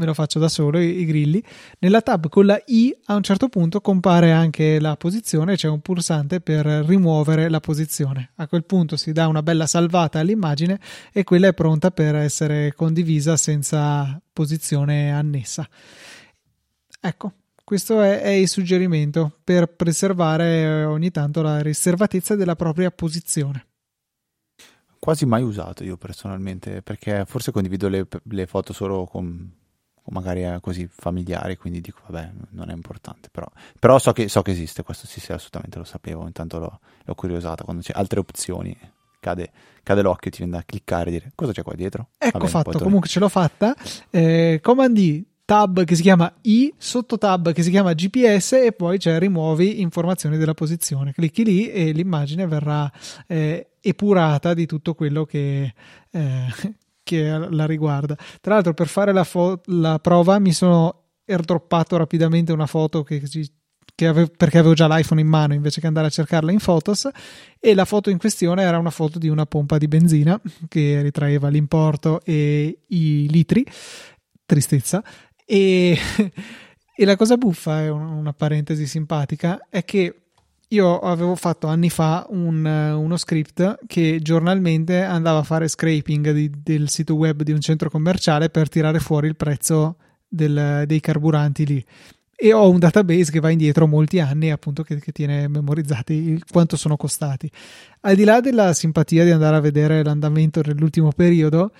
Speaker 1: me lo faccio da solo i, i, grilli. Nella tab con la I a un certo punto compare anche la posizione, c'è un pulsante per rimuovere la posizione. A quel punto si dà una bella salvata all'immagine e quella è pronta per essere condivisa senza posizione annessa. Ecco, questo è, è, il suggerimento per preservare ogni tanto la riservatezza della propria posizione.
Speaker 2: Quasi mai usato io personalmente, perché forse condivido le, le foto solo con magari è così familiare, quindi dico vabbè, non è importante, però, però so, che, so, che, esiste, questo sì, sì, assolutamente lo sapevo, intanto l'ho, l'ho curiosata, quando c'è altre opzioni cade, cade l'occhio ti viene da cliccare e dire cosa c'è qua dietro.
Speaker 1: Ecco vabbè, fatto, comunque ce l'ho fatta, eh, Command tab che si chiama I, sotto tab che si chiama GPS e poi c'è rimuovi informazioni della posizione, clicchi lì e l'immagine verrà eh, epurata di tutto quello che... Eh, che la riguarda. Tra l'altro, per fare la, fo- la prova mi sono airdroppato rapidamente una foto che, che avevo, perché avevo già l'iPhone in mano invece che andare a cercarla in Photos e la foto in questione era una foto di una pompa di benzina che ritraeva l'importo e i litri. Tristezza. E, e la cosa buffa, è una parentesi simpatica, è che io avevo fatto anni fa un, uno script che giornalmente andava a fare scraping di, del sito web di un centro commerciale per tirare fuori il prezzo del, dei carburanti lì. E ho un database che va indietro molti anni, appunto, che, che tiene memorizzati il, quanto sono costati. Al di là della simpatia di andare a vedere l'andamento dell'ultimo periodo,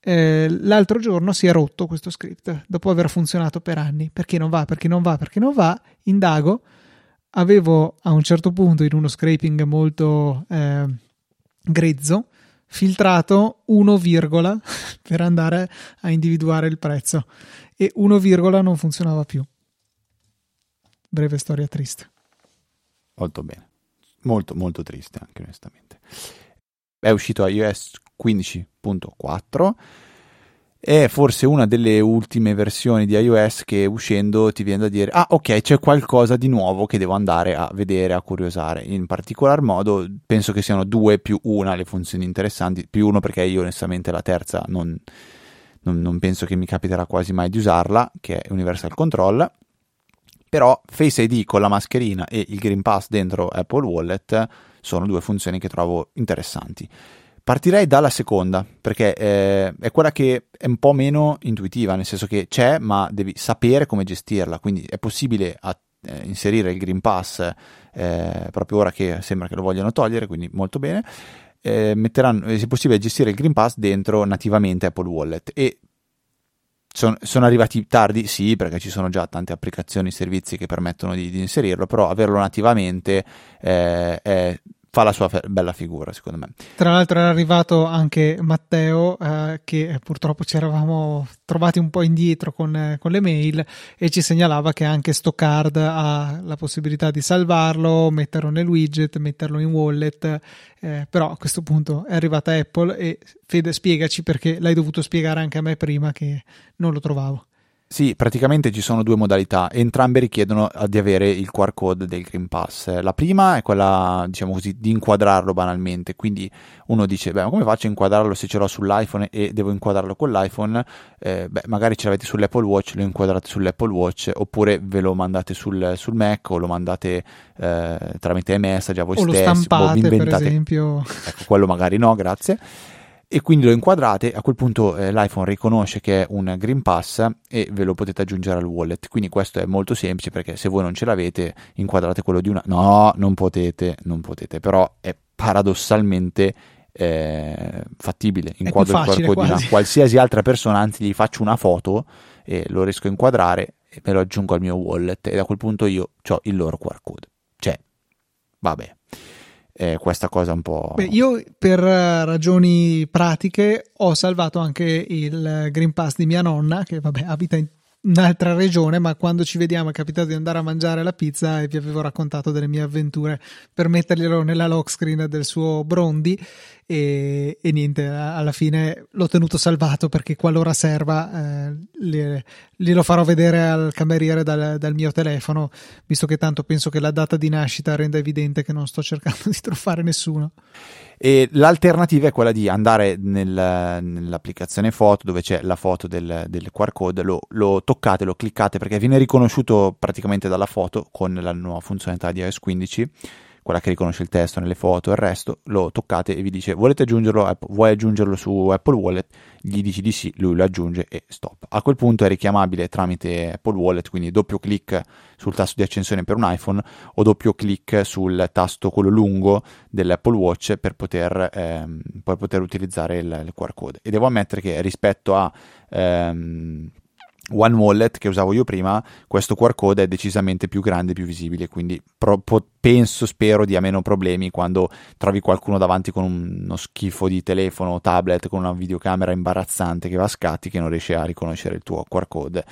Speaker 1: eh, l'altro giorno si è rotto questo script dopo aver funzionato per anni. Perché non va? Perché non va? Perché non va? Indago avevo a un certo punto in uno scraping molto eh, grezzo filtrato 1, per andare a individuare il prezzo e 1, non funzionava più. Breve storia triste.
Speaker 2: Molto bene. Molto molto triste anche onestamente. È uscito iOS 15.4 è forse una delle ultime versioni di iOS che uscendo ti viene da dire ah ok c'è qualcosa di nuovo che devo andare a vedere, a curiosare. In particolar modo penso che siano due più una le funzioni interessanti più uno perché io onestamente la terza non, non, non penso che mi capiterà quasi mai di usarla che è Universal Control. Però Face ID con la mascherina e il Green Pass dentro Apple Wallet sono due funzioni che trovo interessanti Partirei dalla seconda, perché eh, è quella che è un po' meno intuitiva, nel senso che c'è, ma devi sapere come gestirla. Quindi è possibile a, eh, inserire il Green Pass eh, proprio ora che sembra che lo vogliano togliere, quindi molto bene. Eh, metteranno, è possibile gestire il Green Pass dentro nativamente Apple Wallet e sono, sono arrivati tardi, sì, perché ci sono già tante applicazioni e servizi che permettono di, di inserirlo, però averlo nativamente eh, è fa la sua fe- bella figura, secondo me.
Speaker 1: Tra l'altro era arrivato anche Matteo, eh, che purtroppo ci eravamo trovati un po' indietro con, eh, con, le mail e ci segnalava che anche Stockard ha la possibilità di salvarlo, metterlo nel widget, metterlo in wallet, eh, però a questo punto è arrivata Apple e Fede spiegaci perché l'hai dovuto spiegare anche a me prima che non lo trovavo.
Speaker 2: Sì, praticamente ci sono due modalità, entrambe richiedono eh, di avere il QR code del Green Pass. La prima è quella, diciamo così, di inquadrarlo banalmente, quindi uno dice, beh, ma come faccio a inquadrarlo se ce l'ho sull'iPhone e devo inquadrarlo con l'iPhone? Eh, beh, magari ce l'avete sull'Apple Watch, lo inquadrate sull'Apple Watch, oppure ve lo mandate sul, sul Mac o lo mandate eh, tramite message a voi
Speaker 1: o
Speaker 2: stessi.
Speaker 1: Lo stampate, boh, per esempio.
Speaker 2: Ecco, quello magari no, grazie e quindi lo inquadrate, a quel punto eh, l'iPhone riconosce che è un Green Pass e ve lo potete aggiungere al wallet. Quindi questo è molto semplice perché se voi non ce l'avete, inquadrate quello di una... No, non potete, non potete, però è paradossalmente eh, fattibile. Inquadro il corpo di una qualsiasi altra persona, anzi gli faccio una foto e lo riesco a inquadrare e me lo aggiungo al mio wallet e da quel punto io ho il loro QR code. Cioè, vabbè. Eh, questa cosa un po'.
Speaker 1: Beh, io per ragioni pratiche ho salvato anche il Green Pass di mia nonna, che vabbè abita in un'altra regione, ma quando ci vediamo è capitato di andare a mangiare la pizza e vi avevo raccontato delle mie avventure per metterglielo nella lock screen del suo Brondi e, e niente, alla fine l'ho tenuto salvato perché qualora serva eh, glielo farò vedere al cameriere dal, dal, mio telefono, visto che tanto penso che la data di nascita renda evidente che non sto cercando di truffare nessuno.
Speaker 2: E l'alternativa è quella di andare nel, nell'applicazione foto dove c'è la foto del, del QR code, lo, lo, toccate, lo cliccate perché viene riconosciuto praticamente dalla foto con la nuova funzionalità di iOS 15 quella che riconosce il testo nelle foto e il resto, lo toccate e vi dice volete aggiungerlo, vuoi aggiungerlo su Apple Wallet, gli dici di sì, lui lo aggiunge e stop. A quel punto è richiamabile tramite Apple Wallet, quindi doppio clic sul tasto di accensione per un iPhone o doppio clic sul tasto quello lungo dell'Apple Watch per poter, ehm, poter utilizzare il, il, QR code. E devo ammettere che rispetto a... Ehm, One Wallet che usavo io prima, questo QR code è decisamente più grande e più visibile, quindi pro- penso, spero di meno problemi quando trovi qualcuno davanti con uno schifo di telefono o tablet con una videocamera imbarazzante che va a scatti che non riesce a riconoscere il tuo QR code.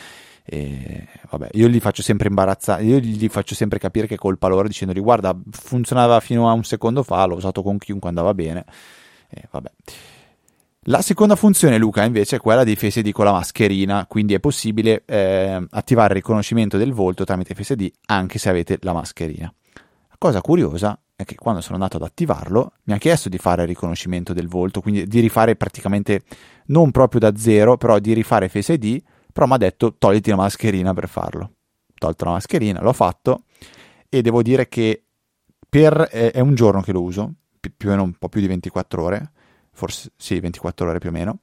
Speaker 2: E vabbè, io gli faccio sempre imbarazzare, io gli faccio sempre capire che è colpa loro dicendogli guarda, funzionava fino a un secondo fa, l'ho usato con chiunque andava bene. E vabbè. La seconda funzione, Luca, invece è quella di ID con la mascherina, quindi è possibile eh, attivare il riconoscimento del volto tramite ID anche se avete la mascherina. La cosa curiosa è che quando sono andato ad attivarlo mi ha chiesto di fare il riconoscimento del volto, quindi di rifare praticamente non proprio da zero, però di rifare Face ID, però mi ha detto togliti la mascherina per farlo. Tolto la mascherina, l'ho fatto e devo dire che per, eh, è un giorno che lo uso, più o meno un po' più di 24 ore forse sì, 24 ore più o meno.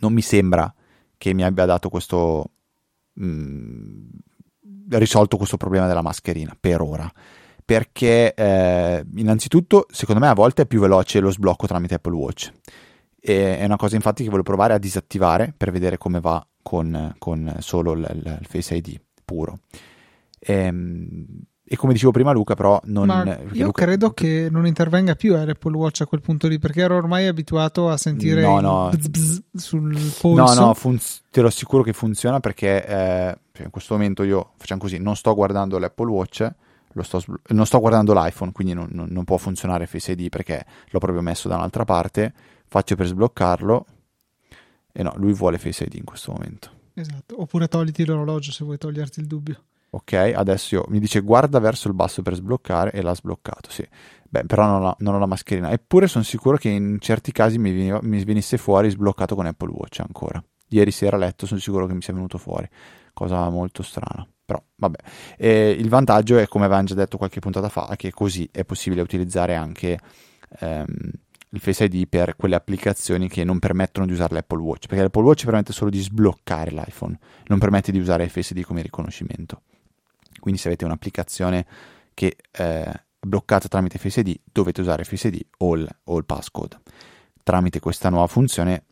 Speaker 2: Non mi sembra che mi abbia dato questo mh, mm, risolto questo problema della mascherina per ora. Perché eh, innanzitutto, secondo me, a volte è più veloce lo sblocco tramite Apple Watch. E, è una cosa, infatti, che voglio provare a disattivare per vedere come va con, con solo il, il, Face ID puro. Ehm, e come dicevo prima, Luca, però, non.
Speaker 1: io
Speaker 2: Luca...
Speaker 1: credo che non intervenga più l'Apple Watch a quel punto lì, perché ero ormai abituato a sentire
Speaker 2: no, no.
Speaker 1: Bzz bzz sul polso.
Speaker 2: No, no, fun- te lo assicuro che funziona perché eh, cioè, in questo momento io facciamo così: non sto guardando l'Apple Watch, sto non sto guardando l'iPhone, quindi non, non, non può funzionare Face ID perché l'ho proprio messo da un'altra parte. Faccio per sbloccarlo, e no, lui vuole Face ID in questo momento.
Speaker 1: Esatto, oppure togliti l'orologio se vuoi toglierti il dubbio.
Speaker 2: Ok, adesso io, mi dice guarda verso il basso per sbloccare e l'ha sbloccato, sì. Beh, però non ho, non ho la mascherina. Eppure sono sicuro che in certi casi mi, veniva, mi venisse fuori sbloccato con Apple Watch ancora. Ieri sera a letto sono sicuro che mi sia venuto fuori. Cosa molto strana. Però, vabbè. E il vantaggio è, come avevamo già detto qualche puntata fa, che così è possibile utilizzare anche... Ehm, il Face ID per quelle applicazioni che non permettono di usare l'Apple Watch, perché l'Apple Watch permette solo di sbloccare l'iPhone, non permette di usare il Face ID come riconoscimento. Quindi se avete un'applicazione che è eh, bloccata tramite ID, dovete usare ID o il, o il passcode. Tramite questa nuova funzione,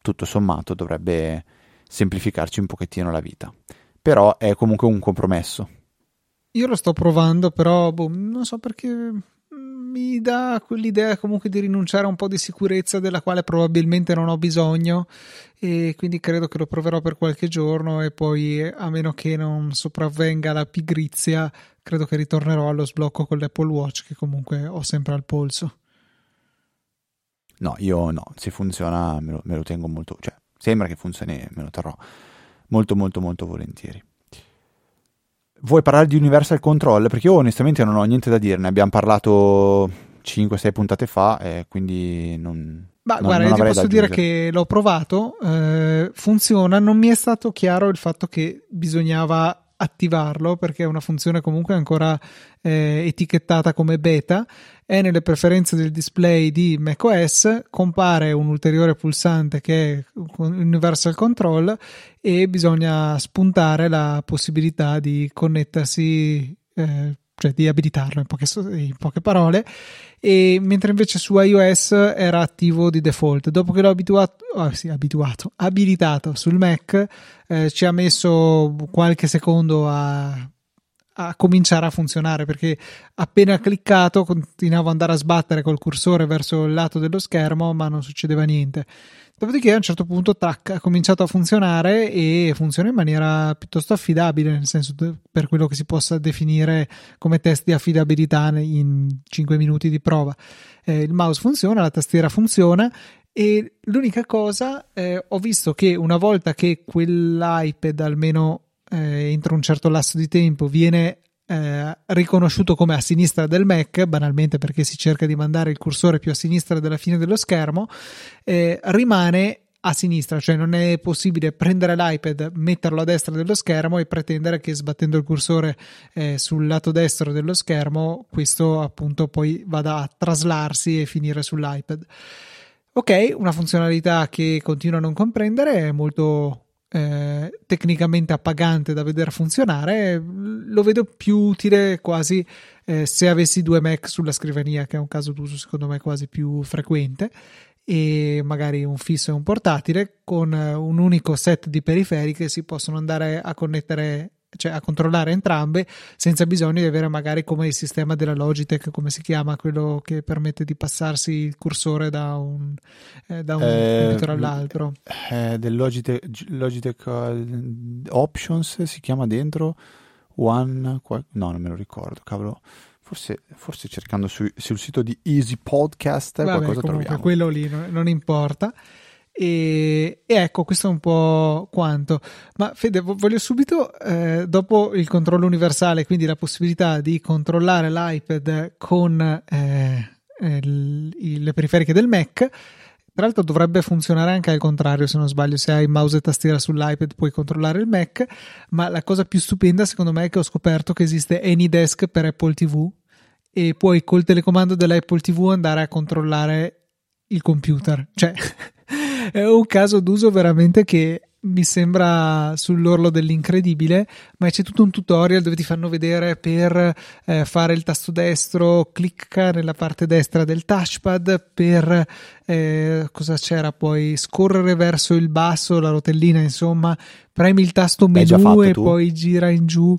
Speaker 2: tutto sommato, dovrebbe semplificarci un pochettino la vita. Però è comunque un compromesso.
Speaker 1: Io lo sto provando, però boh, non so perché mi dà quell'idea comunque di rinunciare a un po' di sicurezza della quale probabilmente non ho bisogno e quindi credo che lo proverò per qualche giorno e poi a meno che non sopravvenga la pigrizia credo che ritornerò allo sblocco con l'Apple Watch che comunque ho sempre al polso.
Speaker 2: No, io no, se funziona me lo, me lo tengo molto, cioè sembra che funzioni, me lo terrò molto molto molto volentieri vuoi parlare di Universal Control? Perché io onestamente non ho niente da dire, ne abbiamo parlato 5-6 puntate fa, e quindi non...
Speaker 1: Ma non, guarda, non ti posso dire che l'ho provato, eh, funziona, non mi è stato chiaro il fatto che bisognava attivarlo perché è una funzione comunque ancora eh, etichettata come beta è nelle preferenze del display di macOS compare un ulteriore pulsante che è Universal Control e bisogna spuntare la possibilità di connettersi eh, cioè di abilitarlo in poche, in poche, parole, e mentre invece su iOS era attivo di default. Dopo che l'ho abituato, oh, sì, abituato abilitato sul Mac, eh, ci ha messo qualche secondo a, a cominciare a funzionare perché appena cliccato continuavo ad andare a sbattere col cursore verso il lato dello schermo ma non succedeva niente dopodiché a un certo punto tac, ha cominciato a funzionare e funziona in maniera piuttosto affidabile nel senso per quello che si possa definire come test di affidabilità in 5 minuti di prova. Eh, il mouse funziona, la tastiera funziona e l'unica cosa eh, ho visto che una volta che quell'iPad almeno eh, entro un certo lasso di tempo viene eh, riconosciuto come a sinistra del Mac, banalmente perché si cerca di mandare il cursore più a sinistra della fine dello schermo, eh, rimane a sinistra, cioè non è possibile prendere l'iPad, metterlo a destra dello schermo e pretendere che sbattendo il cursore eh, sul lato destro dello schermo questo appunto poi vada a traslarsi e finire sull'iPad. Ok, una funzionalità che continuo a non comprendere, è molto eh, tecnicamente appagante da vedere funzionare, lo vedo più utile quasi eh, se avessi due Mac sulla scrivania, che è un caso d'uso secondo me quasi più frequente, e magari un fisso e un portatile con un unico set di periferiche si possono andare a connettere cioè a controllare entrambe senza bisogno di avere magari come il sistema della Logitech, come si chiama, quello che permette di passarsi il cursore da un, eh, da un eh, computer all'altro.
Speaker 2: Eh, del Logitech, Logitech uh, Options si chiama dentro One, qual- no non me lo ricordo, cavolo. Forse, forse cercando su, sul sito di Easy Podcast Vabbè, qualcosa comunque, troviamo.
Speaker 1: quello lì non, non importa. E, e, ecco, questo è un po' quanto. Ma Fede, voglio subito, eh, dopo il controllo universale, quindi la possibilità di controllare l'iPad con eh, il, le periferiche del Mac. Tra l'altro dovrebbe funzionare anche al contrario, se non sbaglio, se hai mouse e tastiera sull'iPad puoi controllare il Mac, ma la cosa più stupenda secondo me è che ho scoperto che esiste AnyDesk per Apple TV e puoi col telecomando dell'Apple TV andare a controllare il computer. Cioè, è un caso d'uso veramente che mi sembra sull'orlo dell'incredibile, ma c'è tutto un tutorial dove ti fanno vedere per eh, fare il tasto destro, clicca nella parte destra del touchpad per eh, cosa c'era poi scorrere verso il basso, la rotellina, insomma, premi il tasto menu e tu. poi gira in giù.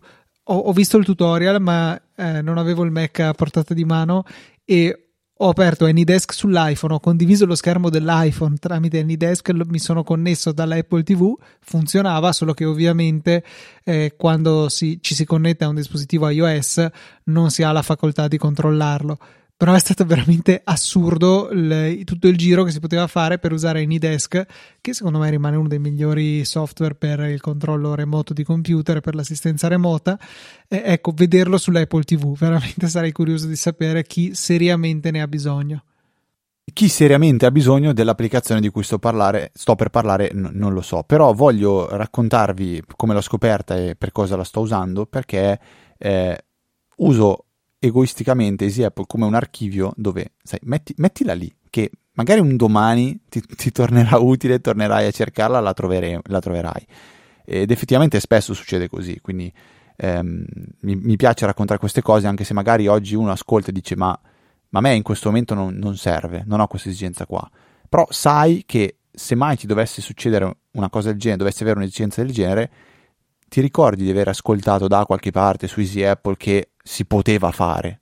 Speaker 1: Ho, ho, visto il tutorial, ma eh, non avevo il Mac a portata di mano e ho aperto AnyDesk sull'iPhone, ho condiviso lo schermo dell'iPhone. Tramite AnyDesk, mi sono connesso dall'Apple TV, funzionava, solo che ovviamente eh, quando si, ci si connette a un dispositivo iOS non si ha la facoltà di controllarlo però è stato veramente assurdo il, tutto il giro che si poteva fare per usare AnyDesk, che secondo me rimane uno dei migliori software per il controllo remoto di computer e per l'assistenza remota. E, ecco, vederlo sull'Apple TV, veramente sarei curioso di sapere chi seriamente ne ha bisogno.
Speaker 2: Chi seriamente ha bisogno dell'applicazione di cui sto, parlare, sto per parlare n- non lo so, però voglio raccontarvi come l'ho scoperta e per cosa la sto usando, perché eh, uso egoisticamente Easy Apple come un archivio dove, sai, metti, mettila lì, che magari un domani ti, ti tornerà utile, tornerai a cercarla, la, trovere, la troverai. Ed effettivamente spesso succede così, quindi ehm, mi, mi, piace raccontare queste cose, anche se magari oggi uno ascolta e dice ma, ma a me in questo momento non, non serve, non ho questa esigenza qua. Però sai che se mai ti dovesse succedere una cosa del genere, dovessi avere un'esigenza del genere, ti ricordi di aver ascoltato da qualche parte su Easy Apple che si poteva fare?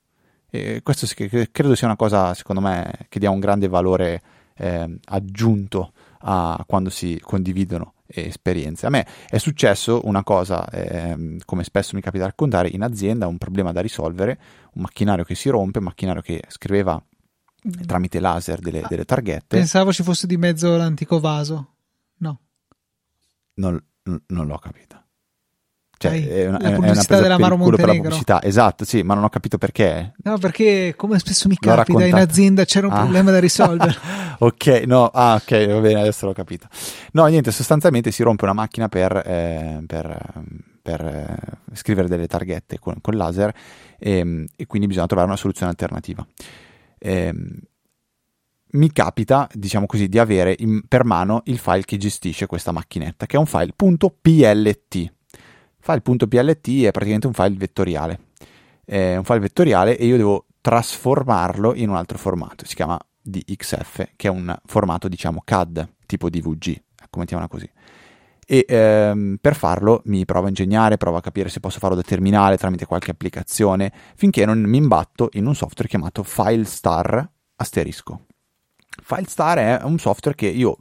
Speaker 2: E questo credo sia una cosa, secondo me, che dia un grande valore eh, aggiunto a quando si condividono esperienze. A me è successo una cosa, eh, come spesso mi capita di raccontare, in azienda, un problema da risolvere, un macchinario che si rompe, un macchinario che scriveva tramite laser delle, delle targhette.
Speaker 1: Pensavo ci fosse di mezzo l'antico vaso. No.
Speaker 2: Non, non l'ho capito. Cioè,
Speaker 1: è una, la pubblicità della Maro Montenegro. pubblicità.
Speaker 2: Esatto, sì, ma non ho capito perché.
Speaker 1: No, perché come spesso mi capita in azienda c'era un ah. problema da risolvere.
Speaker 2: ok, no, ah, ok, va bene, adesso l'ho capito. No, niente, sostanzialmente si rompe una macchina per, eh, per, per eh, scrivere delle targhette con, con laser e, ehm, e, quindi bisogna trovare una soluzione alternativa. Eh, mi capita, diciamo così, di avere in, per mano il file che gestisce questa macchinetta, che è un file .plt File.plt è praticamente un file vettoriale. È un file vettoriale e io devo trasformarlo in un altro formato. Si chiama DXF, che è un formato, diciamo, CAD, tipo DVG, ecco, mettiamola così. e ehm, per farlo mi provo a ingegnare, provo a capire se posso farlo da terminale tramite qualche applicazione, finché non mi imbatto in un software chiamato FileStar asterisco. FileStar è un software che io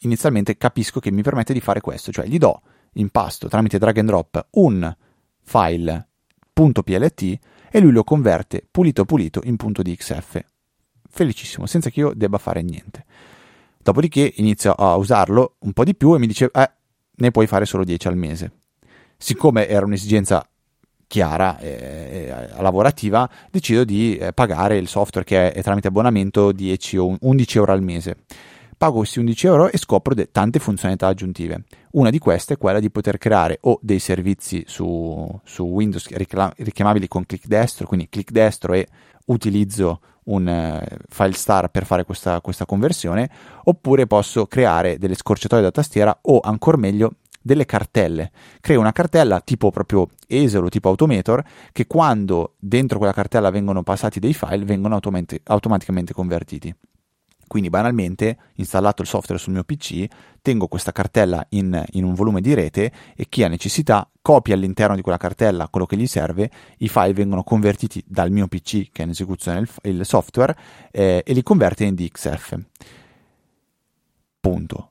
Speaker 2: inizialmente capisco che mi permette di fare questo, cioè gli do in pasto tramite drag and drop un file.plt e lui lo converte pulito pulito in .dxf. Felicissimo, senza che io debba fare niente. Dopodiché inizio a usarlo un po' di più e mi dice, eh, ne puoi fare solo 10 al mese. Siccome era un'esigenza chiara e, lavorativa, decido di eh, pagare il software che è tramite abbonamento 10 o 11 euro al mese. Pago questi 11 euro e scopro de- tante funzionalità aggiuntive. Una di queste è quella di poter creare o dei servizi su, su Windows ricla- richiamabili con clic destro, quindi clic destro e utilizzo un uh, file star per fare questa, questa conversione, oppure posso creare delle scorciatoie da tastiera o ancora meglio delle cartelle. Creo una cartella tipo proprio Esel o tipo Automator che quando dentro quella cartella vengono passati dei file vengono automati- automaticamente convertiti. Quindi banalmente, installato il software sul mio PC, tengo questa cartella in, in, un volume di rete e chi ha necessità copia all'interno di quella cartella quello che gli serve, i file vengono convertiti dal mio PC che è in esecuzione il, il software eh, e li converte in DXF. Punto.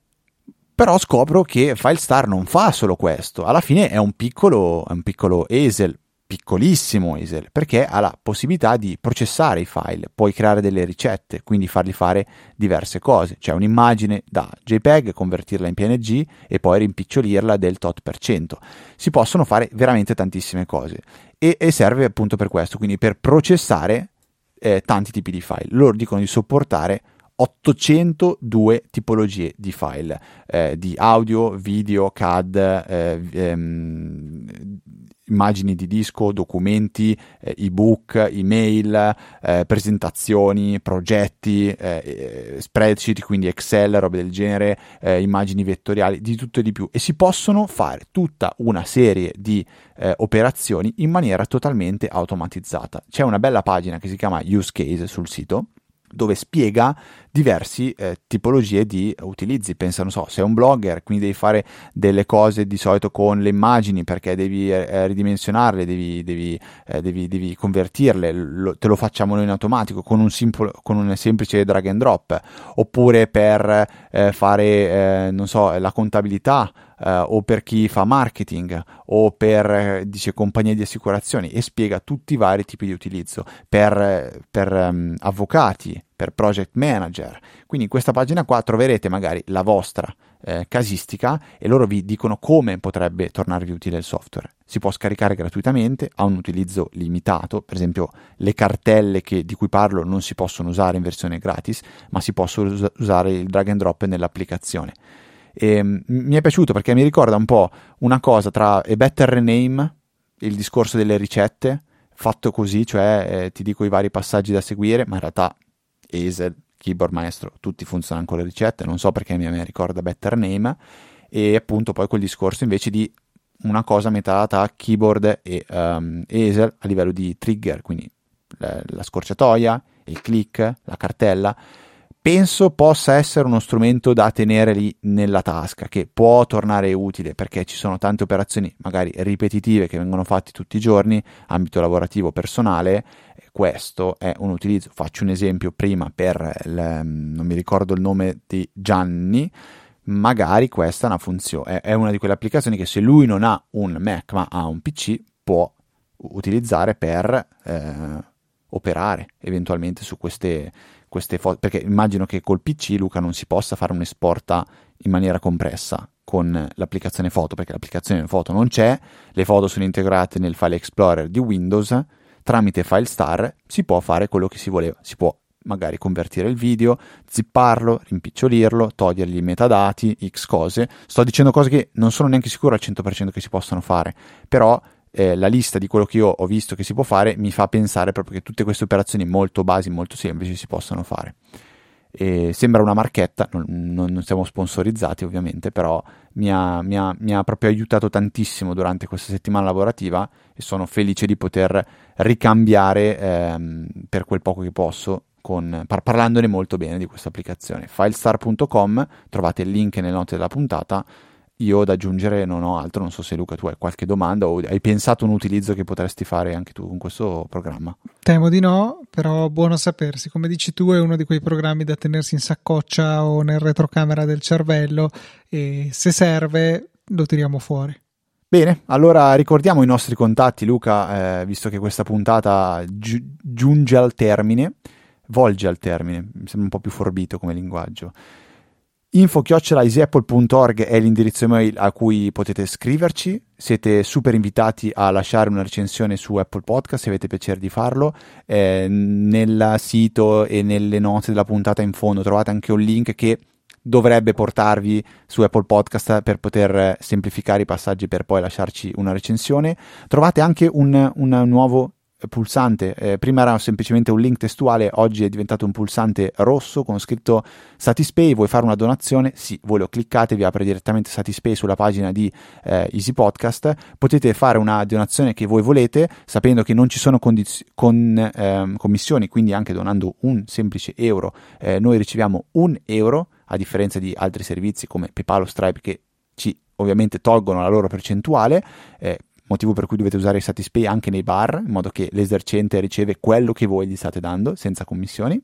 Speaker 2: Però scopro che FileStar non fa solo questo, alla fine è un piccolo, è un piccolo Esel piccolissimo Easel perché ha la possibilità di processare i file, puoi creare delle ricette, quindi fargli fare diverse cose, cioè un'immagine da JPEG, convertirla in PNG e poi rimpicciolirla del tot per cento. Si possono fare veramente tantissime cose e, e serve appunto per questo, quindi per processare eh, tanti tipi di file. Loro dicono di sopportare 802 tipologie di file eh, di audio, video, CAD, eh, ehm, immagini di disco, documenti, eh, ebook, email, eh, presentazioni, progetti, eh, eh, spreadsheet, quindi Excel, robe del genere, eh, immagini vettoriali, di tutto e di più. E si possono fare tutta una serie di eh, operazioni in maniera totalmente automatizzata. C'è una bella pagina che si chiama Use Case sul sito dove spiega diverse eh, tipologie di utilizzi. Pensa, non so, sei un blogger, quindi devi fare delle cose di solito con le immagini perché devi eh, ridimensionarle, devi, devi, eh, devi, devi convertirle, lo, te lo facciamo noi in automatico con un, simple, con un, semplice drag and drop, oppure per eh, fare, eh, non so, la contabilità eh, o per chi fa marketing o per eh, dice compagnie di assicurazioni e spiega tutti i vari tipi di utilizzo per, per um, avvocati, per project manager. Quindi in questa pagina qua troverete magari la vostra eh, casistica e loro vi dicono come potrebbe tornarvi utile il software. Si può scaricare gratuitamente, ha un utilizzo limitato, per esempio le cartelle che, di cui parlo non si possono usare in versione gratis, ma si possono us- usare il drag and drop nell'applicazione. E, ehm, mi è piaciuto perché mi ricorda un po' una cosa tra A Better Rename, il discorso delle ricette, fatto così, cioè eh, ti dico i vari passaggi da seguire, ma in realtà Hazel, Keyboard Maestro, tutti funzionano con le ricette, non so perché mi, ricorda Better Name, e appunto poi quel discorso invece di una cosa a metà tra keyboard e um, Hazel a livello di trigger, quindi la, la scorciatoia, il click, la cartella, penso possa essere uno strumento da tenere lì nella tasca, che può tornare utile perché ci sono tante operazioni magari ripetitive che vengono fatte tutti i giorni, ambito lavorativo, personale. Questo è un utilizzo. Faccio un esempio prima per, il, non mi ricordo il nome di Gianni, magari questa è una funzione, è una di quelle applicazioni che se lui non ha un Mac ma ha un PC può utilizzare per eh, operare eventualmente su queste queste foto, perché immagino che col PC Luca non si possa fare un'esporta in maniera compressa con l'applicazione foto, perché l'applicazione foto non c'è, le foto sono integrate nel file explorer di Windows, tramite file star si può fare quello che si voleva, si può magari convertire il video, zipparlo, rimpicciolirlo, togliergli i metadati, x cose. Sto dicendo cose che non sono neanche sicuro al 100% che si possano fare, però eh, la lista di quello che io ho visto che si può fare mi fa pensare proprio che tutte queste operazioni molto basi, molto semplici si possono fare. E sembra una marchetta, non, non, siamo sponsorizzati ovviamente, però mi ha, mi, ha, mi ha, proprio aiutato tantissimo durante questa settimana lavorativa e sono felice di poter ricambiare ehm, per quel poco che posso, con, par- parlandone molto bene di questa applicazione. Filestar.com, trovate il link nelle note della puntata io da aggiungere non ho altro, non so se Luca tu hai qualche domanda o hai pensato un utilizzo che potresti fare anche tu con questo programma.
Speaker 1: Temo di no, però buono sapersi, come dici tu è uno di quei programmi da tenersi in saccoccia o nel retrocamera del cervello e se serve lo tiriamo fuori.
Speaker 2: Bene, allora ricordiamo i nostri contatti, Luca, eh, visto che questa puntata gi- giunge al termine, volge al termine, mi sembra un po' più forbito come linguaggio. info-easyapple.org è l'indirizzo email a cui potete scriverci, siete super invitati a lasciare una recensione su Apple Podcast se avete piacere di farlo, eh, nel sito e nelle note della puntata in fondo trovate anche un link che dovrebbe portarvi su Apple Podcast per poter semplificare i passaggi per poi lasciarci una recensione. Trovate anche un, un nuovo pulsante, eh, prima era semplicemente un link testuale, oggi è diventato un pulsante rosso con scritto Satispay, vuoi fare una donazione? Sì, voi lo cliccate, vi apre direttamente Satispay sulla pagina di eh, Easy Podcast, potete fare una donazione che voi volete, sapendo che non ci sono condiz- con, eh, commissioni, quindi anche donando un semplice euro, eh, noi riceviamo un euro a differenza di altri servizi come PayPal o Stripe che ci ovviamente tolgono la loro percentuale, eh, motivo per cui dovete usare Satispay anche nei bar, in modo che l'esercente riceve quello che voi gli state dando senza commissioni.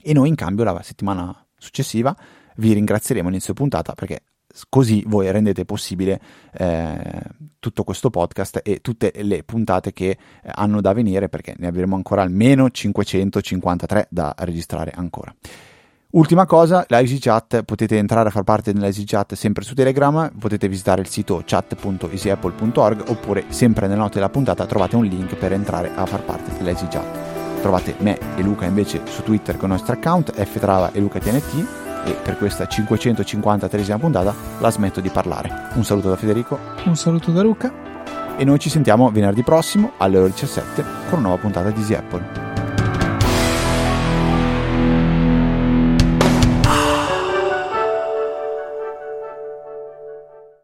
Speaker 2: E noi in cambio la settimana successiva vi ringrazieremo inizio puntata perché così voi rendete possibile eh, tutto questo podcast e tutte le puntate che eh, hanno da venire perché ne avremo ancora almeno 553 da registrare ancora. Ultima cosa, la EasyChat, potete entrare a far parte della EasyChat sempre su Telegram, potete visitare il sito chat.easyapple.org oppure sempre nelle note della puntata trovate un link per entrare a far parte della EasyChat. Trovate me e Luca invece su Twitter con il nostro account ftrava e lucatnt e per questa 553esima puntata la smetto di parlare. Un saluto da Federico.
Speaker 1: Un saluto da Luca.
Speaker 2: E noi ci sentiamo venerdì prossimo alle ore 17 con una nuova puntata di Easy Apple.